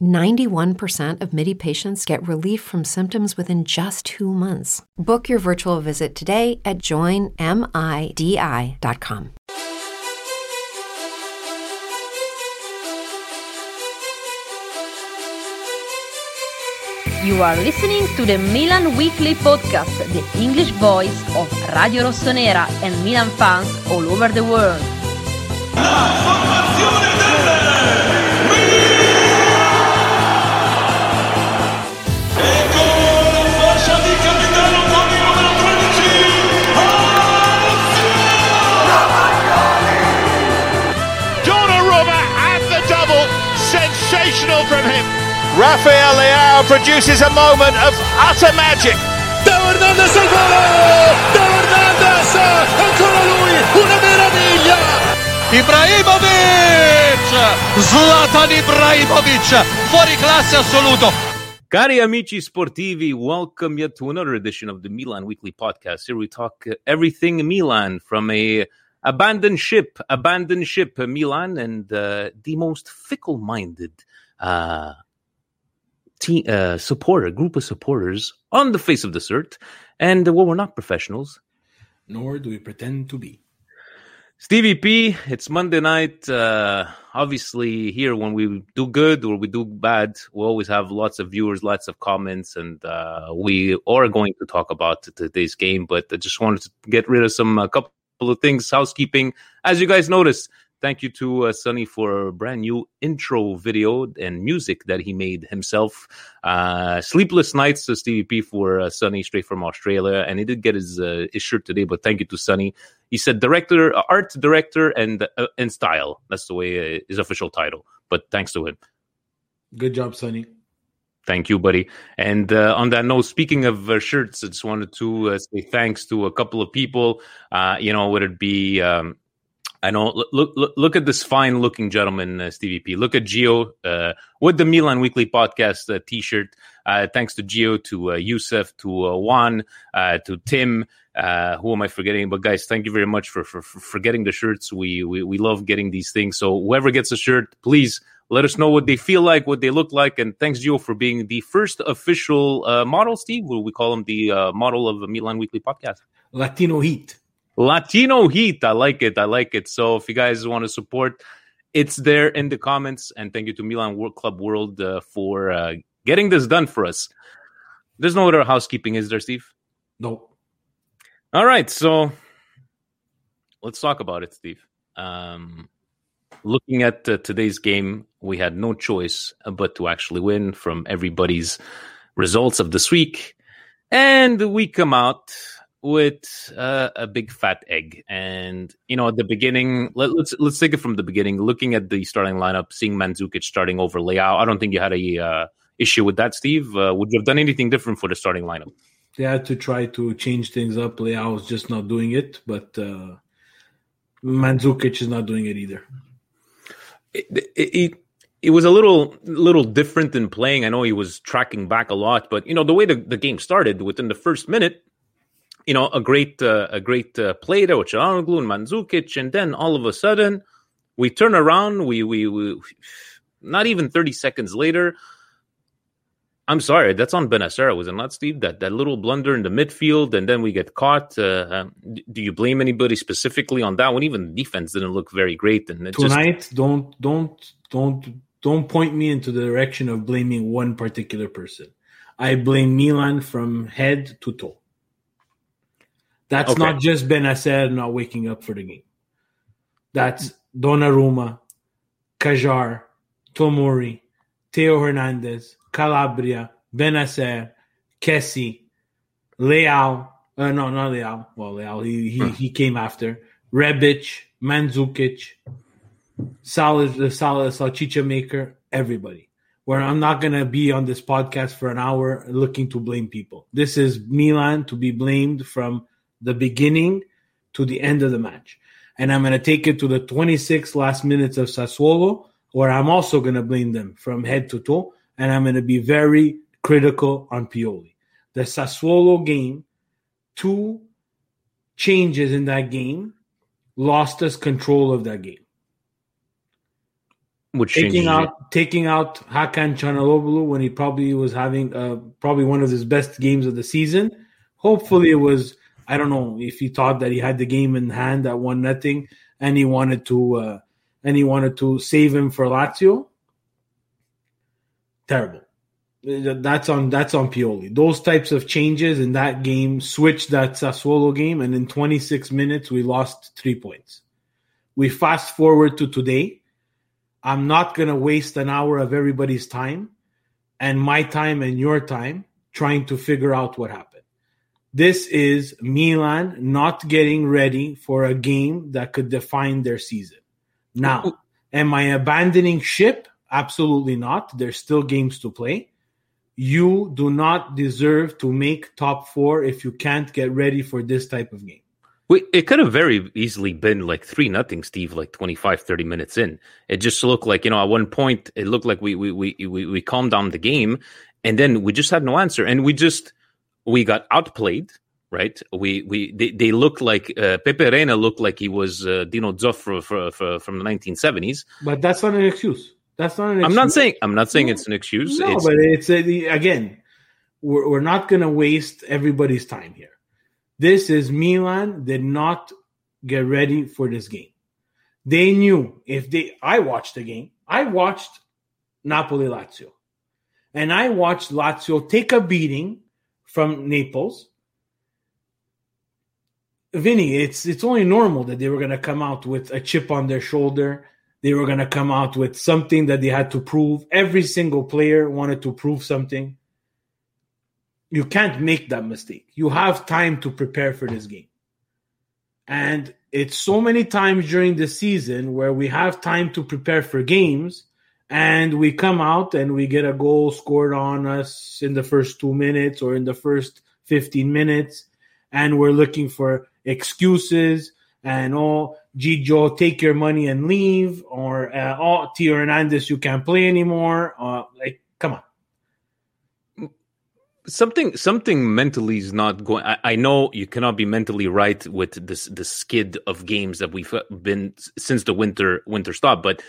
91% of MIDI patients get relief from symptoms within just two months. Book your virtual visit today at joinmidi.com. You are listening to the Milan Weekly Podcast, the English voice of Radio Rossonera and Milan fans all over the world. Rafael Leao produces a moment of utter magic. Theo Hernandez al volo! Theo Hernandez! Ancora lui! Una meraviglia! Ibrahimovic! Zlatan Ibrahimovic! Fuori classe assoluto! Cari amici sportivi, welcome yet to another edition of the Milan Weekly Podcast. Here we talk uh, everything Milan from a abandoned ship, abandoned ship Milan, and uh, the most fickle-minded uh, team, uh, supporter, group of supporters on the face of this earth. And uh, well, we're not professionals. Nor do we pretend to be. Stevie P, it's Monday night. Uh, obviously, here when we do good or we do bad, we always have lots of viewers, lots of comments, and uh, we are going to talk about today's game. But I just wanted to get rid of some a couple of things, housekeeping. As you guys noticed, thank you to uh, Sonny for a brand new intro video and music that he made himself. Uh, Sleepless Nights to Stevie P for uh, Sonny, straight from Australia, and he did get his uh, his shirt today. But thank you to Sonny. He said director, uh, art director, and uh, and style. That's the way uh, his official title. But thanks to him. Good job, Sonny. Thank you, buddy. And uh, on that note, speaking of uh, shirts, I just wanted to uh, say thanks to a couple of people. Uh, you know, would it be, um, I know, look, look, look at this fine looking gentleman, uh, Stevie P. Look at Gio uh, with the Milan Weekly Podcast uh, t shirt. Uh, thanks to Gio, to uh, Yusuf, to uh, Juan, uh, to Tim. Uh, who am I forgetting? But guys, thank you very much for for, for getting the shirts. We, we we love getting these things. So whoever gets a shirt, please let us know what they feel like, what they look like, and thanks Gio for being the first official uh, model. Steve, we call him the uh, model of the Milan Weekly Podcast? Latino Heat. Latino Heat. I like it. I like it. So if you guys want to support, it's there in the comments. And thank you to Milan World Club World uh, for uh, getting this done for us. There's no other housekeeping, is there, Steve? No. All right. So let's talk about it, Steve. Um, looking at uh, today's game, we had no choice but to actually win from everybody's results of this week. And we come out with uh, a big fat egg. And you know, at the beginning, let, let's let's take it from the beginning. Looking at the starting lineup, seeing Mandzukic starting over Leao, I don't think you had a uh, issue with that, Steve. Uh, would you have done anything different for the starting lineup? They had to try to change things up. Leao was just not doing it, but uh, Mandzukic is not doing it either. It, it, it, it was a little little different than playing. I know he was tracking back a lot, but you know the way the, the game started within the first minute, you know, a great uh, a great uh, play there with Çalhanoğlu and Mandzukic, and then all of a sudden we turn around. We we, we not even thirty seconds later. I'm sorry, that's on Bennacer, was it not, Steve? That that little blunder in the midfield, and then we get caught. Uh, um, do you blame anybody specifically on that one? Even the defense didn't look very great, and Tonight, just don't don't don't don't point me into the direction of blaming one particular person. I blame Milan from head to toe. That's Okay. not just Bennacer not waking up for the game. That's Donnarumma, Kjaer, Tomori, Theo Hernandez, Calabria, Bennacer, Kessie, Leal. Uh, no, not Leal. Well, Leal, he, he, he came after. Rebic, Mandzukic, Salad, the Salad Salchicha Maker, everybody. Where I'm not going to be on this podcast for an hour looking to blame people. This is Milan to be blamed from the beginning to the end of the match. And I'm going to take it to the 26 last minutes of Sassuolo, where I'm also going to blame them from head to toe. And I'm going to be very critical on Pioli. The Sassuolo game, two changes in that game lost us control of that game. Which Taking changes it. out taking out Hakan Çalhanoğlu when he probably was having uh, probably one of his best games of the season. Hopefully, it was I don't know if he thought that he had the game in hand at one nothing and he wanted to uh, and he wanted to save him for Lazio. Terrible. That's on that's on Pioli. Those types of changes in that game switched that Sassuolo game, and in 26 minutes we lost three points. We fast forward to today. I'm not gonna waste an hour of everybody's time and my time and your time trying to figure out what happened. This is Milan not getting ready for a game that could define their season. Now, am I abandoning ship? Absolutely not. There's still games to play. You do not deserve to make top four if you can't get ready for this type of game. It could have very easily been like 3 nothing, Steve, like 25, 30 minutes in. It just looked like, you know, at one point, it looked like we, we, we, we, we calmed down the game and then we just had no answer. And we just, we got outplayed, right? We, we, they, they looked like, uh, Pepe Reina looked like he was uh, Dino Zoffro for, for, from the 1970s. But that's not an excuse. That's not an excuse. I'm not saying, I'm not saying it's an excuse. No, it's, but it's a, again, we're, we're not going to waste everybody's time here. This is Milan did not get ready for this game. They knew if they. I watched the game. I watched Napoli Lazio, and I watched Lazio take a beating from Naples. Vinny, it's it's only normal that they were going to come out with a chip on their shoulder. They were going to come out with something that they had to prove. Every single player wanted to prove something you can't make that mistake. You have time to prepare for this game. And it's so many times during the season where we have time to prepare for games and we come out and we get a goal scored on us in the first two minutes or in the first 15 minutes. And we're looking for excuses and, oh, Gigio, take your money and leave. Or, uh, oh, Theo Hernandez, you can't play anymore. Uh, like, come on something something mentally is not going I, I, know you cannot be mentally right with this the skid of games that we've been since the winter winter stop but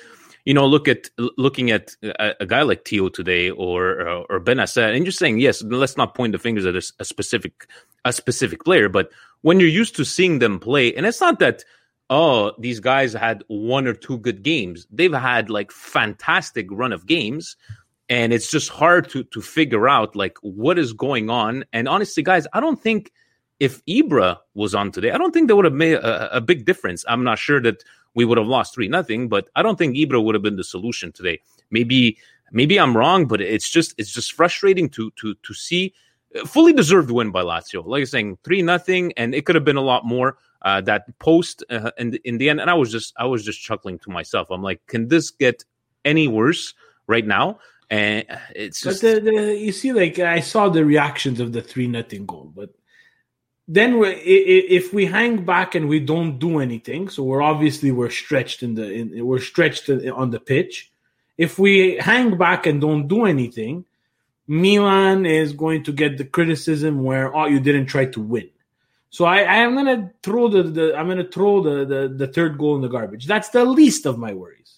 you know look at looking at a, a guy like Theo today or uh, or Bennacer and just saying yes let's not point the fingers at a, a specific a specific player but when you're used to seeing them play and it's not that oh these guys had one or two good games they've had like fantastic run of games and it's just hard to to figure out like what is going on. And honestly, guys, I don't think if Ibra was on today, I don't think that would have made a, a big difference. I'm not sure that we would have lost three nothing, but I don't think Ibra would have been the solution today. Maybe maybe I'm wrong, but it's just it's just frustrating to to to see fully deserved win by Lazio. Like I was saying, three nothing, and it could have been a lot more. Uh, that post uh, in in the end, and I was just I was just chuckling to myself. I'm like, can this get any worse right now? and it's just but the, the, you see like i saw the reactions of the three nothing goal but then if we hang back and we don't do anything so we're obviously we're stretched in the in, we're stretched on the pitch. If we hang back and don't do anything milan is going to get the criticism where oh you didn't try to win. So I, I am gonna throw the, the i'm gonna throw the, the the third goal in the garbage. That's the least of my worries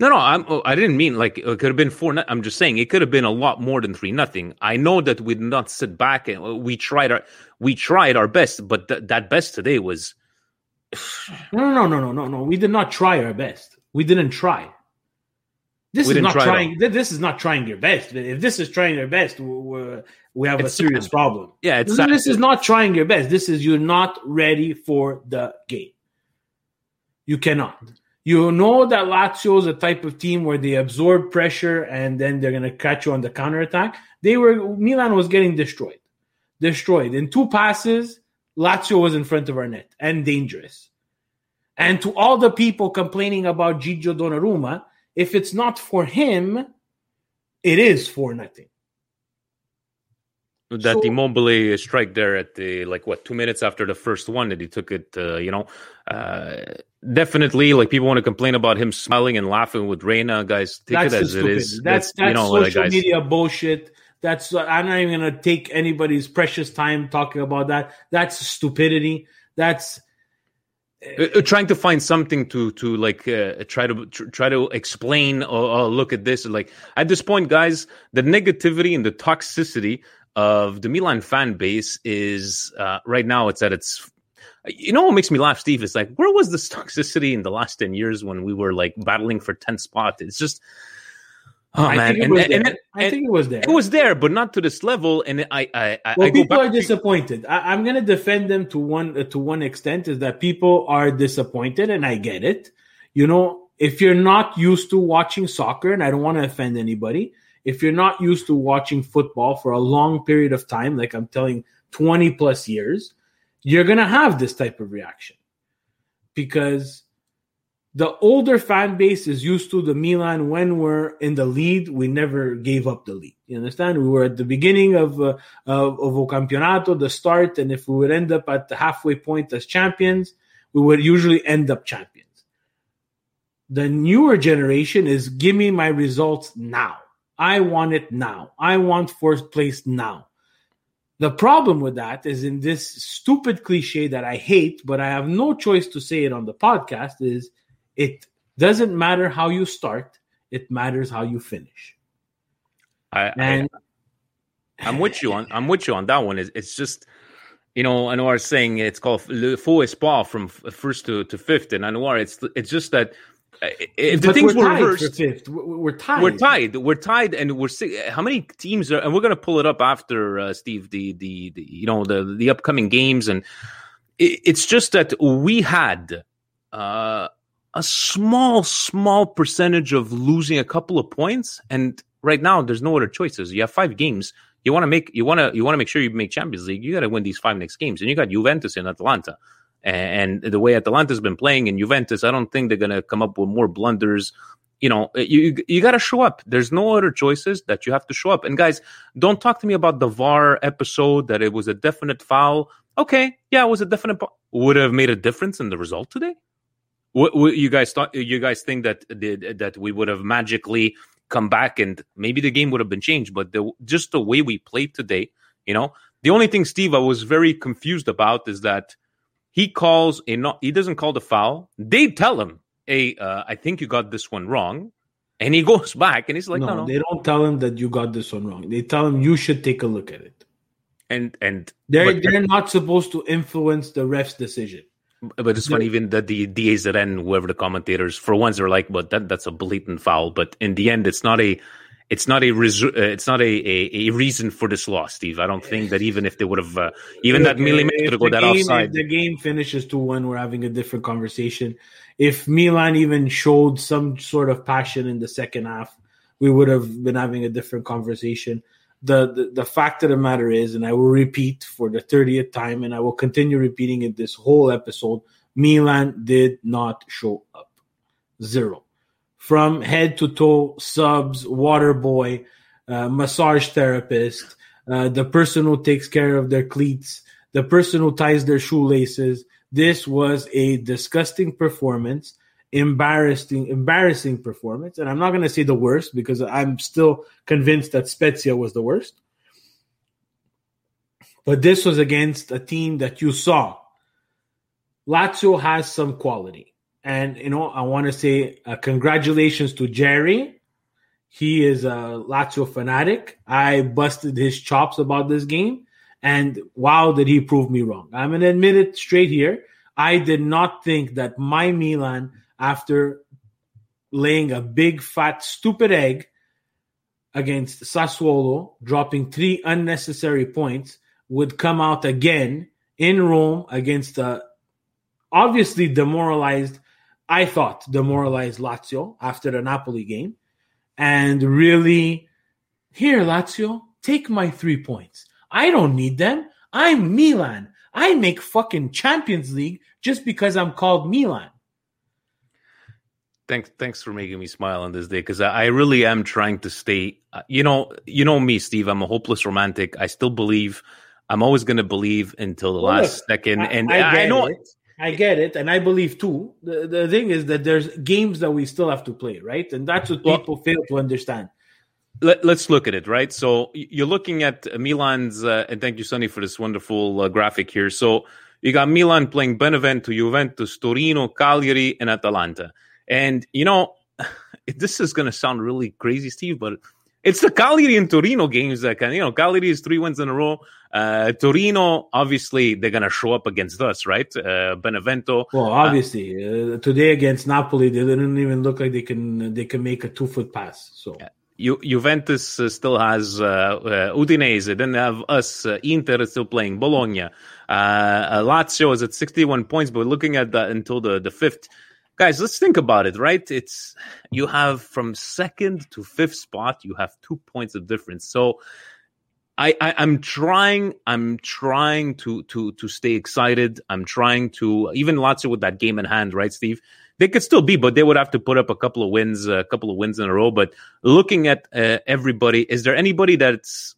no, no, I'm, oh, I didn't mean like it could have been four. I'm just saying it could have been a lot more than three nothing. I know that we did not sit back and uh, we tried our we tried our best, but th- that best today was. no, no, no, no, no, no. We did not try our best. We didn't try. This we is not try trying. This is not trying your best. If this is trying your best, we we have it's a serious sad. problem. Yeah, it's this, this is not trying your best. This is you're not ready for the game. You cannot. You know that Lazio is a type of team where they absorb pressure and then they're going to catch you on the counterattack. They were Milan was getting destroyed, destroyed in two passes. Lazio was in front of our net and dangerous. And to all the people complaining about Gigio Donnarumma, if it's not for him, it is for nothing. That so, Immobile strike there at the like what two minutes after the first one that he took it, uh, you know, uh, definitely like people want to complain about him smiling and laughing with Reina. Guys, take it as it is. That's that's, that's you know, social like, media bullshit. That's uh, I'm not even gonna take anybody's precious time talking about that. That's stupidity. That's uh, uh, trying to find something to to like uh, try to tr- try to explain or, or, look at this like at this point guys the negativity and the toxicity of the Milan fan base is uh, right now it's at its you know what makes me laugh steve is like where was this toxicity in the last 10 years when we were like battling for 10 spot it's just Oh I man, and, and, and, I think it was there. It was there, but not to this level. And I, I, I well, I people are disappointed. I, am going to defend them to one uh, to one extent. Is that people are disappointed, and I get it. You know, if you're not used to watching soccer, and I don't want to offend anybody, if you're not used to watching football for a long period of time, like I'm telling 20 plus years, you're going to have this type of reaction because the older fan base is used to the Milan when we're in the lead, we never gave up the lead. You understand? We were at the beginning of uh, of, of Campionato, the start, and if we would end up at the halfway point as champions, we would usually end up champions. The newer generation is give me my results now. I want it now. I want fourth place now. The problem with that is in this stupid cliche that I hate, but I have no choice to say it on the podcast is it doesn't matter how you start, it matters how you finish. I, and I, am with you on I'm with you on that one. It's, it's just you know, Anwar saying it's called le faux espoir from first to, to fifth, and Anwar, it's it's just that if the things were reversed, fifth. We're tied. We're tied. We're tied, and we're how many teams are? And we're going to pull it up after uh, Steve the, the the you know the the upcoming games, and it, it's just that we had uh, a small small percentage of losing a couple of points, and right now there's no other choices. You have five games. You want to make you want to you want to make sure you make Champions League. You got to win these five next games, and you got Juventus in Atalanta. And the way Atalanta's been playing in Juventus, I don't think they're going to come up with more blunders. You know, eh, you you got to show up. There's no other choices that you have to show up. And guys, don't talk to me about the VAR episode that it was a definite foul. Okay, yeah, it was a definite. Would have made a difference in the result today. What, what you guys thought? You guys think that that we would have magically come back and maybe the game would have been changed? But the, just the way we played today, you know, the only thing, Steve, I was very confused about is that he calls a not. He doesn't call the foul. They tell him, "Hey, uh, I think you got this one wrong," and he goes back and he's like, "No, no, no. They don't tell him that you got this one wrong. They tell him you should take a look at it." And and they're but, they're not supposed to influence the ref's decision. But it's funny, even the, the DAZN, whoever the commentators, for once, are like, "But that that's a blatant foul." But in the end, it's not a it's not a resu- uh, it's not a, a, a, reason for this loss, Steve. I don't think that even if they would have uh, even that millimeter go that game, offside, the game finishes two one, we're having a different conversation. If Milan even showed some sort of passion in the second half, we would have been having a different conversation. The, the the fact of the matter is, and I will repeat for the thirtieth time, and I will continue repeating it this whole episode: Milan did not show up. Zero from head to toe subs, water boy, uh, massage therapist, uh, the person who takes care of their cleats, the person who ties their shoelaces. This was a disgusting performance, embarrassing, embarrassing performance. And I'm not going to say the worst because I'm still convinced that Spezia was the worst. But this was against a team that you saw. Lazio has some quality. And you know, I want to say uh, congratulations to Jerry. He is a Lazio fanatic. I busted his chops about this game, and wow, did he prove me wrong? I'm gonna admit it straight here. I did not think that my Milan, after laying a big fat stupid egg against Sassuolo, dropping three unnecessary points, would come out again in Rome against a obviously demoralized I thought, demoralized Lazio after the Napoli game. And really, here, Lazio, take my three points. I don't need them. I'm Milan. I make fucking Champions League just because I'm called Milan. Thanks, thanks for making me smile on this day because I, I, really am trying to stay. Uh, you know, you know me, Steve. I'm a hopeless romantic. I still believe. I'm always going to believe until the well, last look, second. I, and I, I know. It. I get it, and I believe too. The, the thing is that there's games that we still have to play, right? And that's what well, people fail to understand. Let, us look at it, right? So you're looking at Milan's, uh, and thank you, Sonny, for this wonderful uh, graphic here. So you got Milan playing Benevento, Juventus, Torino, Cagliari, and Atalanta. And, you know, this is going to sound really crazy, Steve, but it's the Cagliari and Torino games that can, you know, Cagliari is three wins in a row. Uh, Torino, obviously, they're going to show up against us, right? Uh, Benevento. Well, obviously, uh, today against Napoli, they didn't even look like they can they can make a two foot pass. So. Yeah. Ju- Juventus uh, still has uh, uh, Udinese. Then they have us. Uh, Inter is still playing Bologna. Uh, uh, Lazio is at 61 points, but looking at that until the, the fifth. Guys, let's think about it, right? It's you have from second to fifth spot, you have two points of difference. So I, I am trying I'm trying to to to stay excited. I'm trying to even Lazio with that game in hand, right, Steve? They could still be, but they would have to put up a couple of wins, a couple of wins in a row. But looking at uh, everybody, is there anybody that's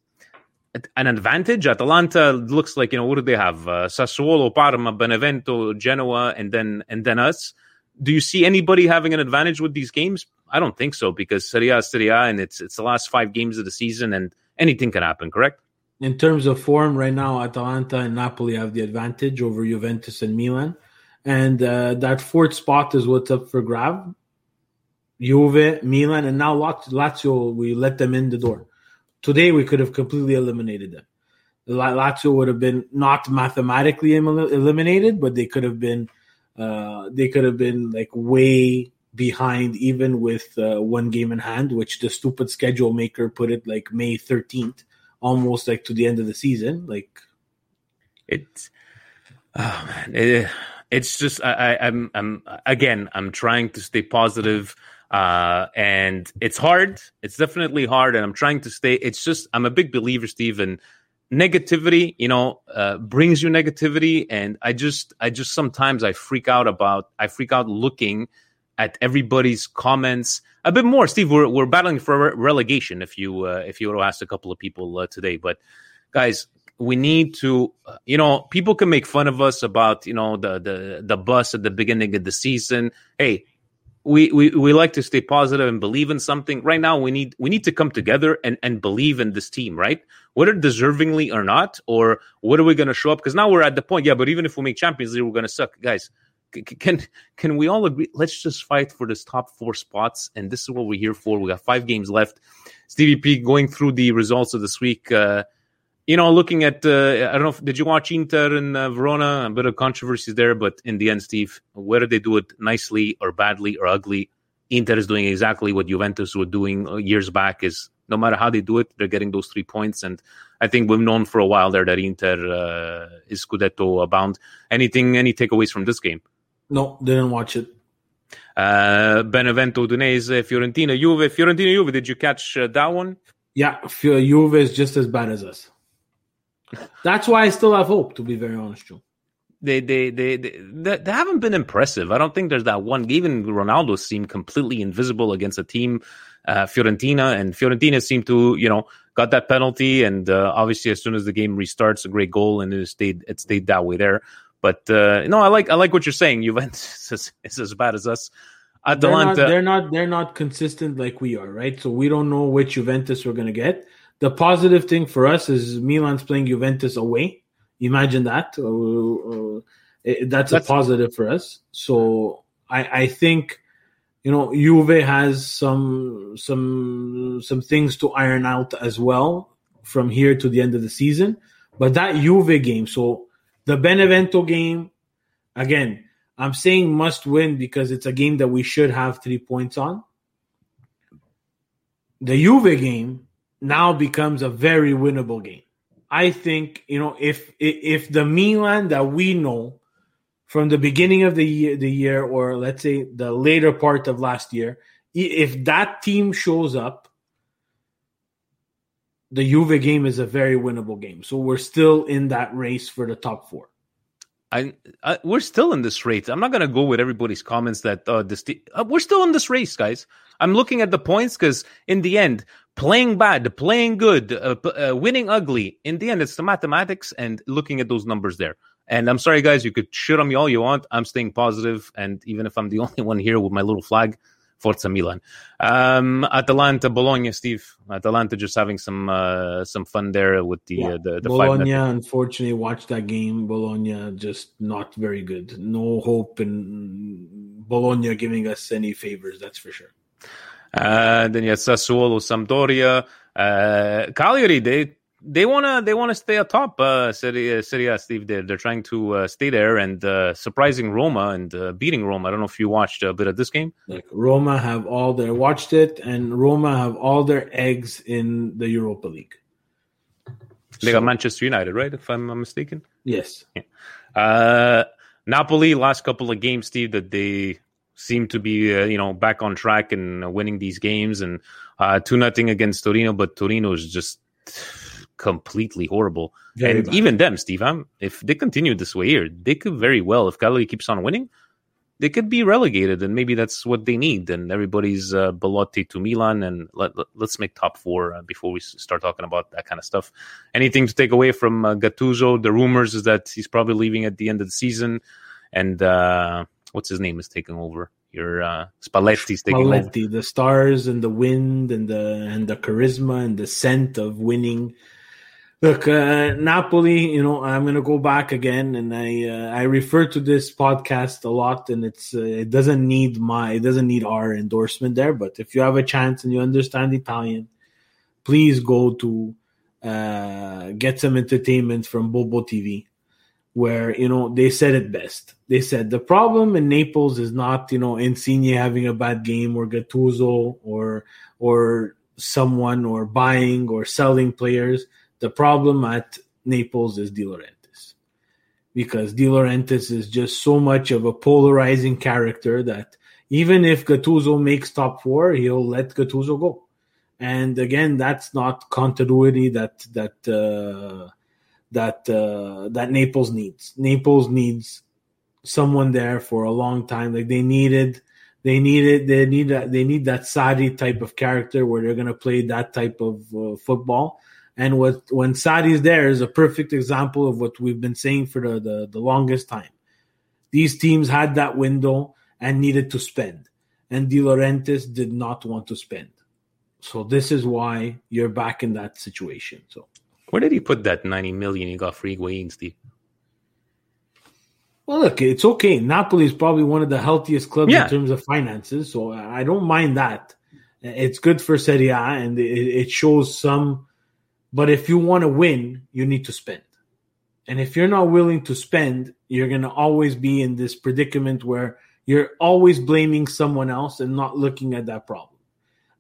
an advantage? Atalanta looks like you know what do they have? Uh, Sassuolo, Parma, Benevento, Genoa, and then and then us. Do you see anybody having an advantage with these games? I don't think so because Serie A, Serie A, and it's it's the last five games of the season, and anything can happen. Correct? In terms of form, right now, Atalanta and Napoli have the advantage over Juventus and Milan and uh, that fourth spot is what's up for grab. Juve, Milan, and now Lazio. We let them in the door. Today we could have completely eliminated them. Lazio would have been not mathematically eliminated, but they could have been. Uh, they could have been like way behind, even with uh, one game in hand, which the stupid schedule maker put it like May thirteenth, almost like to the end of the season. Like it's. Oh man. It, it's just I, I'm I'm again I'm trying to stay positive, uh, and it's hard. It's definitely hard, and I'm trying to stay. It's just I'm a big believer, Steve, negativity. You know, uh, brings you negativity, and I just I just sometimes I freak out about I freak out looking at everybody's comments a bit more. Steve, we're we're battling for relegation. If you uh, if you were to ask a couple of people uh, today, but guys, we need to uh, you know people can make fun of us about you know the the the bus at the beginning of the season hey we, we we like to stay positive and believe in something right now we need we need to come together and and believe in this team right whether deservingly or not or what are we going to show up because now we're at the point yeah but even if we make champions league we're going to suck guys can can we all agree let's just fight for this top four spots and this is what we're here for we got five games left stevie p going through the results of this week uh you know, looking at, uh, I don't know, if, did you watch Inter and uh, Verona? A bit of controversies there, but in the end, Steve, whether they do it nicely or badly or ugly, Inter is doing exactly what Juventus were doing uh, years back. Is no matter how they do it, they're getting those three points. And I think we've known for a while there that Inter uh, is Scudetto bound. Anything, any takeaways from this game? No, didn't watch it. Uh, Benevento, Udinese, Fiorentina, Juve. Fiorentina, Juve. Did you catch uh, that one? Yeah, Juve is just as bad as us. That's why I still have hope, to be very honest, Joe. They, they, they, they, they haven't been impressive. I don't think there's that one. Even Ronaldo seemed completely invisible against a team, Fiorentina, and Fiorentina seemed to, you know, got that penalty, and uh, obviously as soon as the game restarts, a great goal, and it stayed, it stayed that way there. But uh, no, I like, I like what you're saying. Juventus is, is as bad as us. Atalanta, they're not, they're not, they're not consistent like we are, right? So we don't know which Juventus we're gonna get. The positive thing for us is Milan's playing Juventus away. Imagine that. Uh, uh, that's, that's, a positive for us. So I, I think you know Juve has some some some things to iron out as well from here to the end of the season. But that Juve game, so the Benevento game, again, I'm saying must win because it's a game that we should have three points on. The Juve game, now becomes a very winnable game. I think you know if if the Milan that we know from the beginning of the year, the year, or let's say the later part of last year, if that team shows up, the Juve game is a very winnable game. So we're still in that race for the top four. I, I, we're still in this race. I'm not going to go with everybody's comments that uh, this uh, we're still in this race, guys. I'm looking at the points because in the end, playing bad, playing good, uh, uh, winning ugly. In the end, it's the mathematics and looking at those numbers there. And I'm sorry, guys, you could shoot on me all you want. I'm staying positive, and even if I'm the only one here with my little flag, Forza Milan. Um, Atalanta, Bologna, Steve. Atalanta just having some uh, some fun there with the yeah. uh, the, the Bologna. Unfortunately, watched that game. Bologna just not very good. No hope in Bologna giving us any favors. That's for sure. Uh, then you have Sassuolo, Sampdoria, uh, Cagliari. They they wanna they wanna stay atop uh, Serie, Serie A, Steve. They're, they're trying to uh, stay there and uh, surprising Roma and uh, beating Roma. I don't know if you watched a bit of this game. Like Roma have all their watched it, and Roma have all their eggs in the Europa League. They got Manchester United, right? If I'm not mistaken. Yes. Yeah. Uh, Napoli last couple of games, Steve, that they seem to be uh, you know back on track and winning these games and uh, two nothing against Torino, but Torino is just completely horrible. Very and bad. even them, Steve, I'm, if they continue this way here, they could very well, if Cagliari keeps on winning, they could be relegated, and maybe that's what they need. And everybody's uh, Belotti to Milan, and let, let, us make top four uh, before we start talking about that kind of stuff. Anything to take away from uh, Gattuso? The rumors is that he's probably leaving at the end of the season, and uh, what's his name is taking over. Your uh, Spalletti's taking Spalletti, over. the stars and the wind and the and the charisma and the scent of winning. Look, uh, Napoli. You know, I'm going to go back again, and I uh, I refer to this podcast a lot, and it's uh, it doesn't need my it doesn't need our endorsement there. But if you have a chance and you understand Italian, please go to uh, get some entertainment from Bobo TV, where you know they said it best. They said the problem in Naples is not you know Insigne having a bad game or Gattuso or or someone or buying or selling players the problem at Naples is De Laurentiis because De Laurentiis is just so much of a polarizing character that even if Gattuso makes top four, he'll let Gattuso go. And again, that's not continuity that that uh, that uh, that Naples needs. Naples needs someone there for a long time. Like they needed, they needed, they need that, they need that Sarri type of character where they're going to play that type of uh, football. And what when Sarri's there is a perfect example of what we've been saying for the, the, the longest time. These teams had that window and needed to spend, and De Laurentiis did not want to spend. So this is why you're back in that situation. So Where did he put that 90 million he got for Higuain, Steve? well, look, it's okay. Napoli is probably one of the healthiest clubs Yeah. in terms of finances, so I don't mind that. It's good for Serie A, and it, it shows some. But if you want to win, you need to spend. And if you're not willing to spend, you're going to always be in this predicament where you're always blaming someone else and not looking at that problem.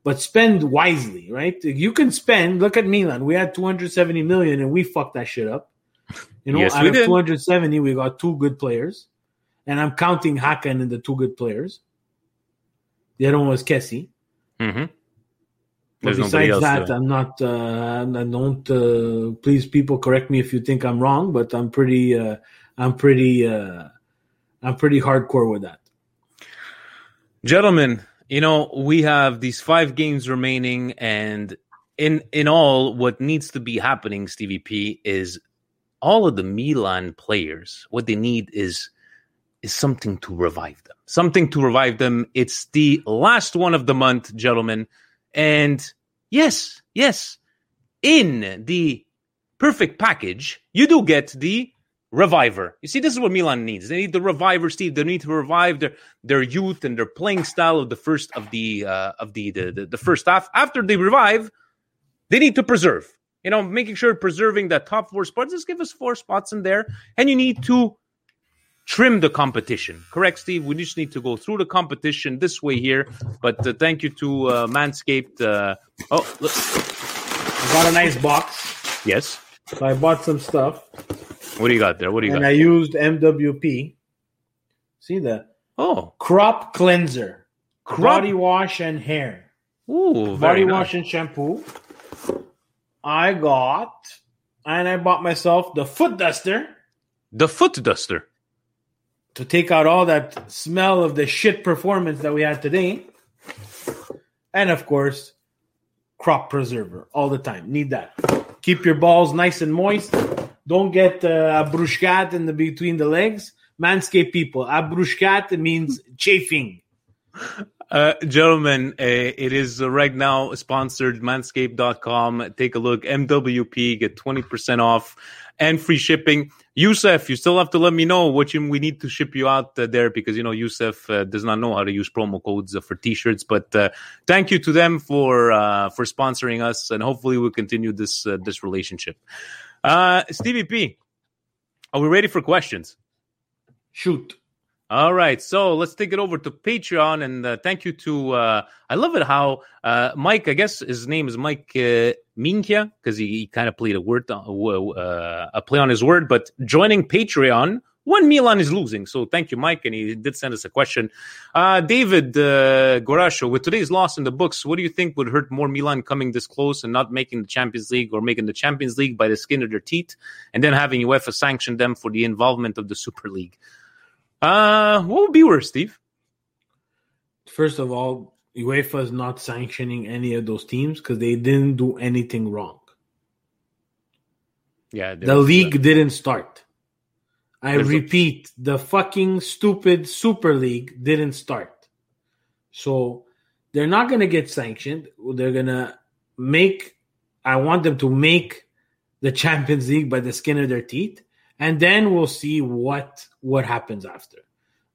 But spend wisely, right? You can spend. Look at Milan. We had 270 million and we fucked that shit up. You know, Yes, out we of did. 270, we got two good players. And I'm counting Hakan and the two good players. The other one was Kessie. Mm-hmm. But There's besides that, there. I'm not. Uh, I don't. Uh, please, people, correct me if you think I'm wrong, but I'm pretty. Uh, I'm pretty. Uh, I'm pretty hardcore with that. Gentlemen, you know, we have these five games remaining, and in in all, what needs to be happening, Stevie P, is all of the Milan players. What they need is is something to revive them. Something to revive them. It's the last one of the month, gentlemen. And yes, yes, in the perfect package, you do get the reviver. You see, this is what Milan needs. They need the reviver, Steve. They need to revive their their youth and their playing style of the first of the uh, of the, the the the first half. After they revive, they need to preserve. You know, making sure preserving that top four spots. Just give us four spots in there, and you need to trim the competition. Correct, Steve? We just need to go through the competition this way here. But uh, thank you to uh, Manscaped. Uh, oh, look. I got a nice box, yes. so I bought some stuff, What do you got there? What do you and got? I used MWP See the Oh, crop cleanser, Crop- body wash and hair, ooh, body very nice. wash and shampoo. I got, and I bought myself the foot duster The foot duster. To take out all that smell of the shit performance that we had today. And of course, crop preserver all the time. Need that. Keep your balls nice and moist. Don't get uh, a bruschkat in the between the legs. Manscaped people, a bruschkat means chafing. Uh, gentlemen, uh, it is uh, right now sponsored manscaped.com. Take a look. MWP, get 20% off and free shipping. Youssef, you still have to let me know what we need to ship you out uh, there because, you know, Youssef uh, does not know how to use promo codes uh, for t-shirts. But uh, thank you to them for uh, for sponsoring us and hopefully we'll continue this uh, this relationship. Stevie P, are we ready for questions? Shoot. All right, so let's take it over to Patreon, and uh, thank you to. Uh, I love it how uh, Mike. I guess his name is Mike uh, Minkia because he, he kind of played a word, uh, uh, a play on his word. But joining Patreon when Milan is losing, so thank you, Mike, and he did send us a question. Uh, David Gorasho, with today's loss in the books, what do you think would hurt more Milan coming this close and not making the Champions League, or making the Champions League by the skin of their teeth, and then having UEFA sanction them for the involvement of the Super League? Uh, what would be worse, Steve? First of all, UEFA is not sanctioning any of those teams because they didn't do anything wrong. Yeah, The league didn't start. I There's a- repeat, the fucking stupid Super League didn't start. So they're not going to get sanctioned. They're going to make, I want them to make the Champions League by the skin of their teeth. And then we'll see what what happens after.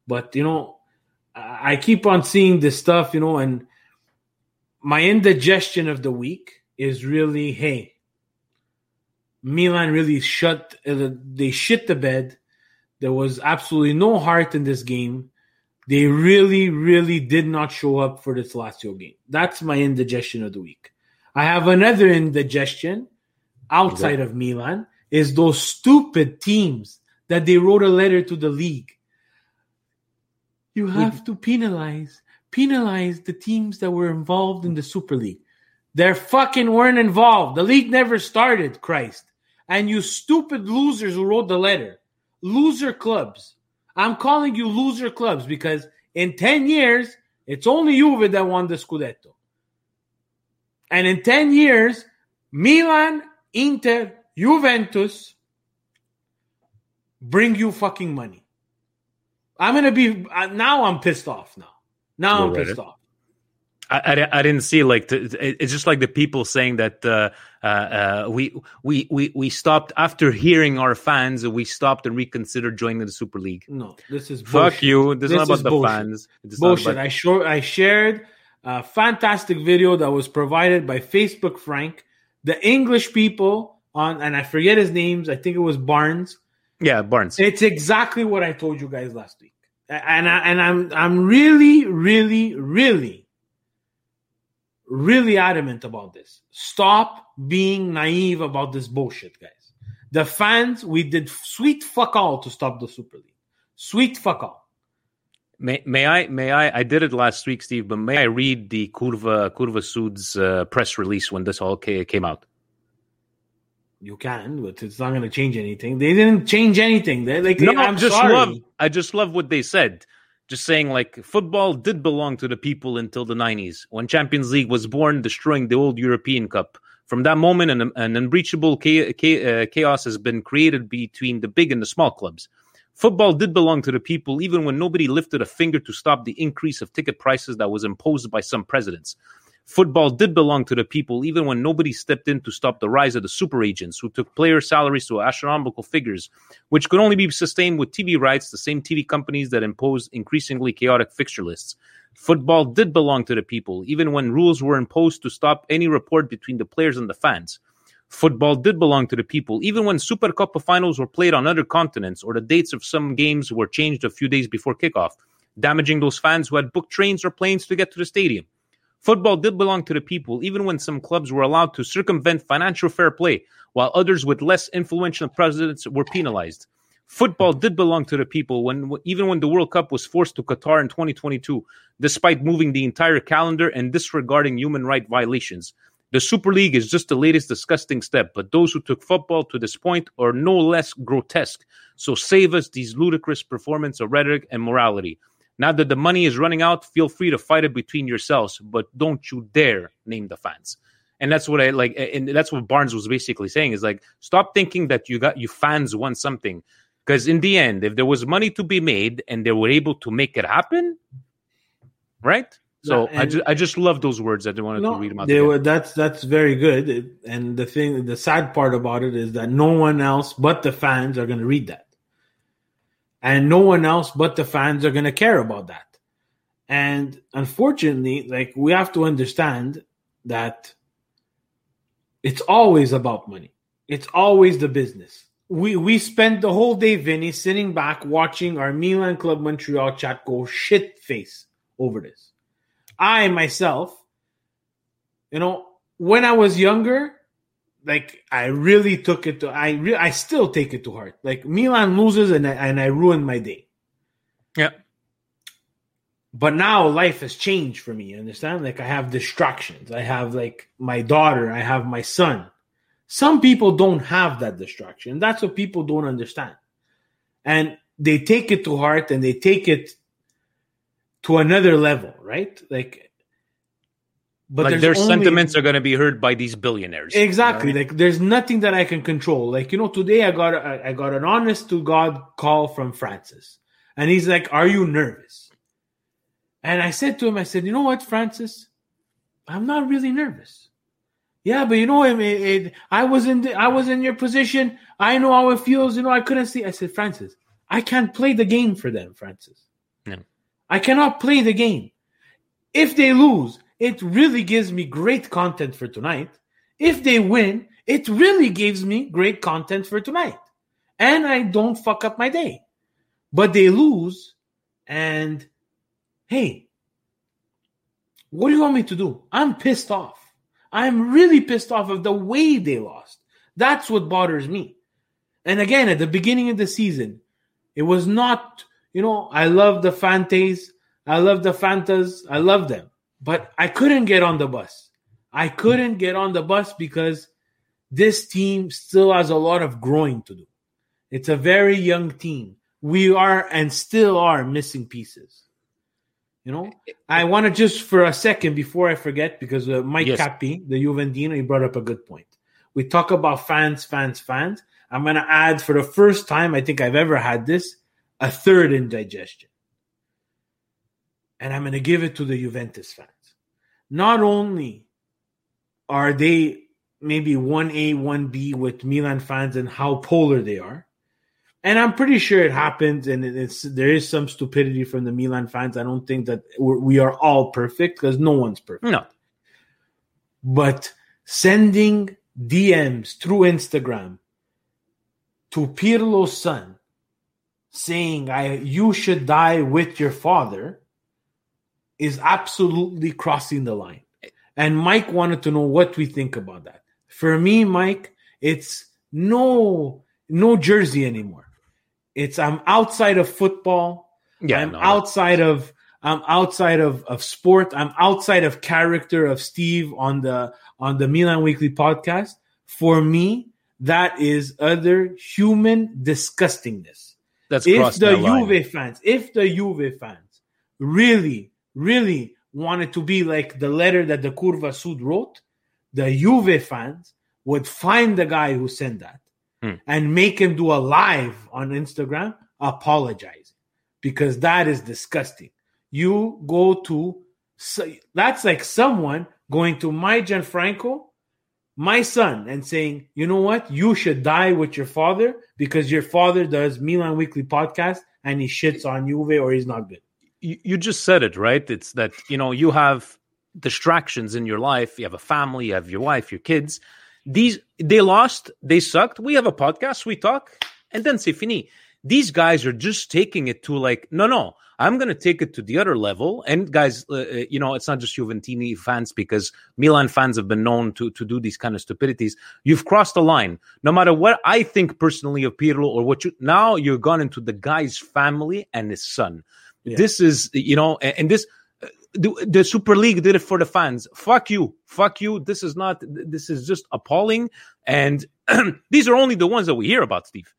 But you know, I keep on seeing this stuff, you know, and my indigestion of the week is really, hey, Milan really shut uh, they shit the bed. There was absolutely no heart in this game. They really, really did not show up for this Lazio game. That's my indigestion of the week. I have another indigestion outside of Milan is those stupid teams that they wrote a letter to the league. You mm-hmm. have to penalize penalize the teams that were involved in the Super League. They're fucking weren't involved. The league never started, Christ. And you stupid losers who wrote the letter. Loser clubs. I'm calling you loser clubs because in 10 years, it's only Juve that won the Scudetto. And in 10 years, Milan, Inter, Juventus bring you fucking money. I'm to be, uh, now I'm pissed off now. Now I'm You're pissed right. off. I, I, I didn't see like it's just like the people saying that uh, uh, uh, we we we we stopped after hearing our fans we stopped and reconsidered joining the Super League. No, this is Fuck you! This, is not This about is the bullshit. fans. Bullshit. about- I show, I shared a fantastic video that was provided by Facebook Frank. The English people on, and I forget his names. I think it was Barnes. yeah, Barnes. It's exactly what I told you guys last week, and I, and I'm I'm really, really, really, really adamant about this. Stop being naive about this bullshit, guys. The fans, we did sweet fuck all to stop the Super League. Sweet fuck all. May, may I? May I? I did it last week, Steve. But may I read the Curva Curva Sud's uh, press release when this all came out? You can, but it's not going to change anything. They didn't change anything. They like No, I'm just sorry. love. I just love what they said. Just saying, like football did belong to the people until the '90s, when Champions League was born, destroying the old European Cup. From that moment, an, an unbreachable cha- cha- uh, chaos has been created between the big and the small clubs. Football did belong to the people, even when nobody lifted a finger to stop the increase of ticket prices that was imposed by some presidents. Football did belong to the people, even when nobody stepped in to stop the rise of the super agents who took player salaries to astronomical figures, which could only be sustained with TV rights, the same TV companies that imposed increasingly chaotic fixture lists. Football did belong to the people, even when rules were imposed to stop any rapport between the players and the fans. Football did belong to the people, even when Super Cup finals were played on other continents or the dates of some games were changed a few days before kickoff, damaging those fans who had booked trains or planes to get to the stadium. Football did belong to the people, even when some clubs were allowed to circumvent financial fair play, while others with less influential presidents were penalized. Football did belong to the people when even when the World Cup was forced to Qatar in 2022, despite moving the entire calendar and disregarding human right violations. The Super League is just the latest disgusting step, but those who took football to this point are no less grotesque. So save us these ludicrous performance of rhetoric and morality. Now that the money is running out, feel free to fight it between yourselves, but don't you dare name the fans. And that's what I like, and that's what Barnes was basically saying is like, stop thinking that you got you fans want something, because in the end, if there was money to be made and they were able to make it happen, right? So Yeah, I just I just love those words. That I wanted to read them out. they were, that's that's very good. And the thing, the sad part about it is that no one else but the fans are going to read that, and no one else but the fans are going to care about that. And unfortunately, like we have to understand that it's always about money. It's always the business. We we spent the whole day, Vinny, sitting back watching our Milan Club Montreal chat go shit face over this. I myself, you know, when I was younger, like I really took it to I re- I still take it to heart. Like Milan loses and I, and I ruin my day. yeah. But now life has changed for me. You understand? Like I have distractions. I have like my daughter. I have my son. Some people don't have that distraction. That's what people don't understand, and they take it to heart and they take it to another level, right? Like, but like their only- sentiments are going to be heard by these billionaires. You know I Exactly. mean? Like there's nothing that I can control. Like you know, today I got a, I got an honest to God call from Francis, and he's like, "Are you nervous?" And I said to him, I said, "You know what, Francis, I'm not really nervous." Yeah, but you know, it, it, it- I was in the, I was in your position. I know how it feels. You know, I couldn't see. I said, Francis, I can't play the game for them, Francis. No. I cannot play the game. If they lose, it really gives me great content for tonight. If they win, it really gives me great content for tonight. And I don't fuck up my day. But they lose, and hey, what do you want me to do? I'm pissed off. I'm really pissed off of the way they lost. That's what bothers me. And again, at the beginning of the season, it was not, you know, I love the Fantas, I love the Fantas, I love them, but I couldn't get on the bus. I couldn't get on the bus because this team still has a lot of growing to do. It's a very young team. We are and still are missing pieces. You know, I want to just for a second before I forget, because uh, Mike Yes. Capi, the Juventino, he brought up a good point. We talk about fans, fans, fans. I'm going to add for the first time, I think I've ever had this, a third indigestion. And I'm going to give it to the Juventus fans. Not only are they maybe 1A, 1B with Milan fans and how polar they are, and I'm pretty sure it happens, and it's there is some stupidity from the Milan fans. I don't think that we're, we are all perfect because no one's perfect. No. But sending DMs through Instagram to Pirlo's son, saying "I you should die with your father," is absolutely crossing the line. And Mike wanted to know what we think about that. For me, Mike, it's no no jersey anymore. It's I'm outside of football. Yeah, I'm no, outside of I'm outside of, of sport. I'm outside of character of Steve on the on the Milan Weekly podcast. For me, that is other human disgustingness. That's if the that line. Juve fans, if the Juve fans really, really wanted to be like the letter that the Curva Sud wrote, the Juve fans would find the guy who sent that Hmm. and make him do a live on Instagram apologizing because that is disgusting. You go to so- that's like someone going to my Gianfranco, my son, and saying, you know what, you should die with your father because your father does Milan Weekly podcast and he shits on Juve or he's not good. You, you just said it right it's that you know you have distractions in your life you have a family you have your wife your kids these they lost they sucked we have a podcast we talk and then c'est fini these guys are just taking it to like, no, no, I'm going to take it to the other level. And guys, uh, uh, you know, it's not just Juventini fans because Milan fans have been known to to do these kind of stupidities. You've crossed the line. No matter what I think personally of Pirlo or what you now you're gone into the guy's family and his son. Yeah. This is, you know, and, and this uh, the, the, Super League did it for the fans. Fuck you. Fuck you. This is not, this is just appalling. And these are only the ones that we hear about, Steve.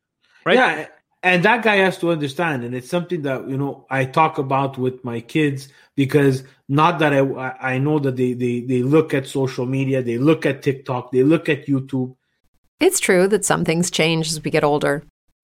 Right? Yeah and that guy has to understand and it's something that you know i talk about with my kids because not that i i know that they they, they look at social media they look at tiktok they look at youtube it's true that some things change as we get older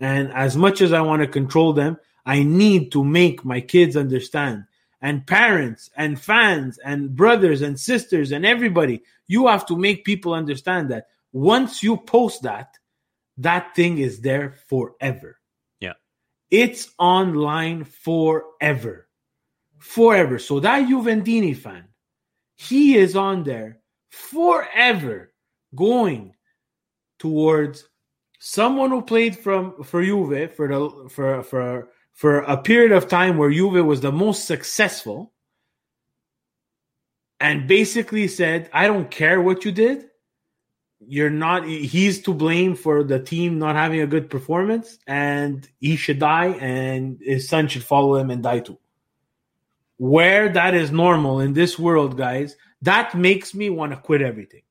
And as much as I want to control them, I need to make my kids understand and parents and fans and brothers and sisters and everybody. You have to make people understand that once you post that, that thing is there forever. Yeah. It's online forever. Forever. So that Juventini fan, he is on there forever going towards someone who played from for Juve for the for for for a period of time where Juve was the most successful and basically said, I don't care what you did. You're not, he's to blame for the team not having a good performance, and he should die, and his son should follow him and die too. Where that is normal in this world, guys, that makes me want to quit everything.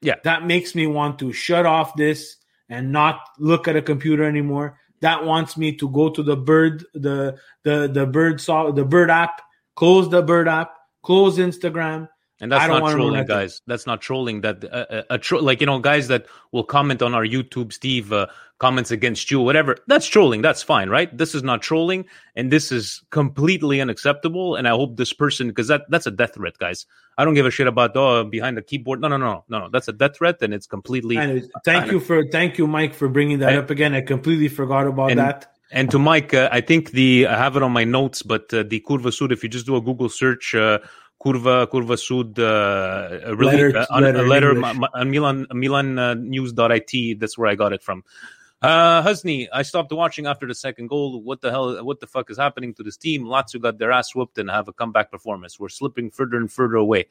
Yeah. That makes me want to shut off this and not look at a computer anymore. That wants me to go to the bird the the the bird saw the bird app close the bird app close instagram. And that's not trolling guys. That's not trolling that uh, uh, a tro- like you know guys that will comment on our youtube steve uh, comments against you whatever. That's trolling. That's fine right? This is not trolling and this is completely unacceptable and i hope this person because that that's a death threat guys. I don't give a shit about oh behind the keyboard. No no no no no. That's a death threat and it's completely thank you for thank you mike for bringing that I, up again. I completely forgot about and, that. and to Mike, uh, I think the I have it on my notes, but uh, the Curva Sud, if you just do a Google search, uh, Curva Curva Sud uh, letter, uh, on, letter, a letter on Milan Milan uh, News.it. That's where I got it from. Uh, Husney, I stopped watching after the second goal. What the hell? What the fuck is happening to this team? Lazio got their ass whooped and have a comeback performance. We're slipping further and further away.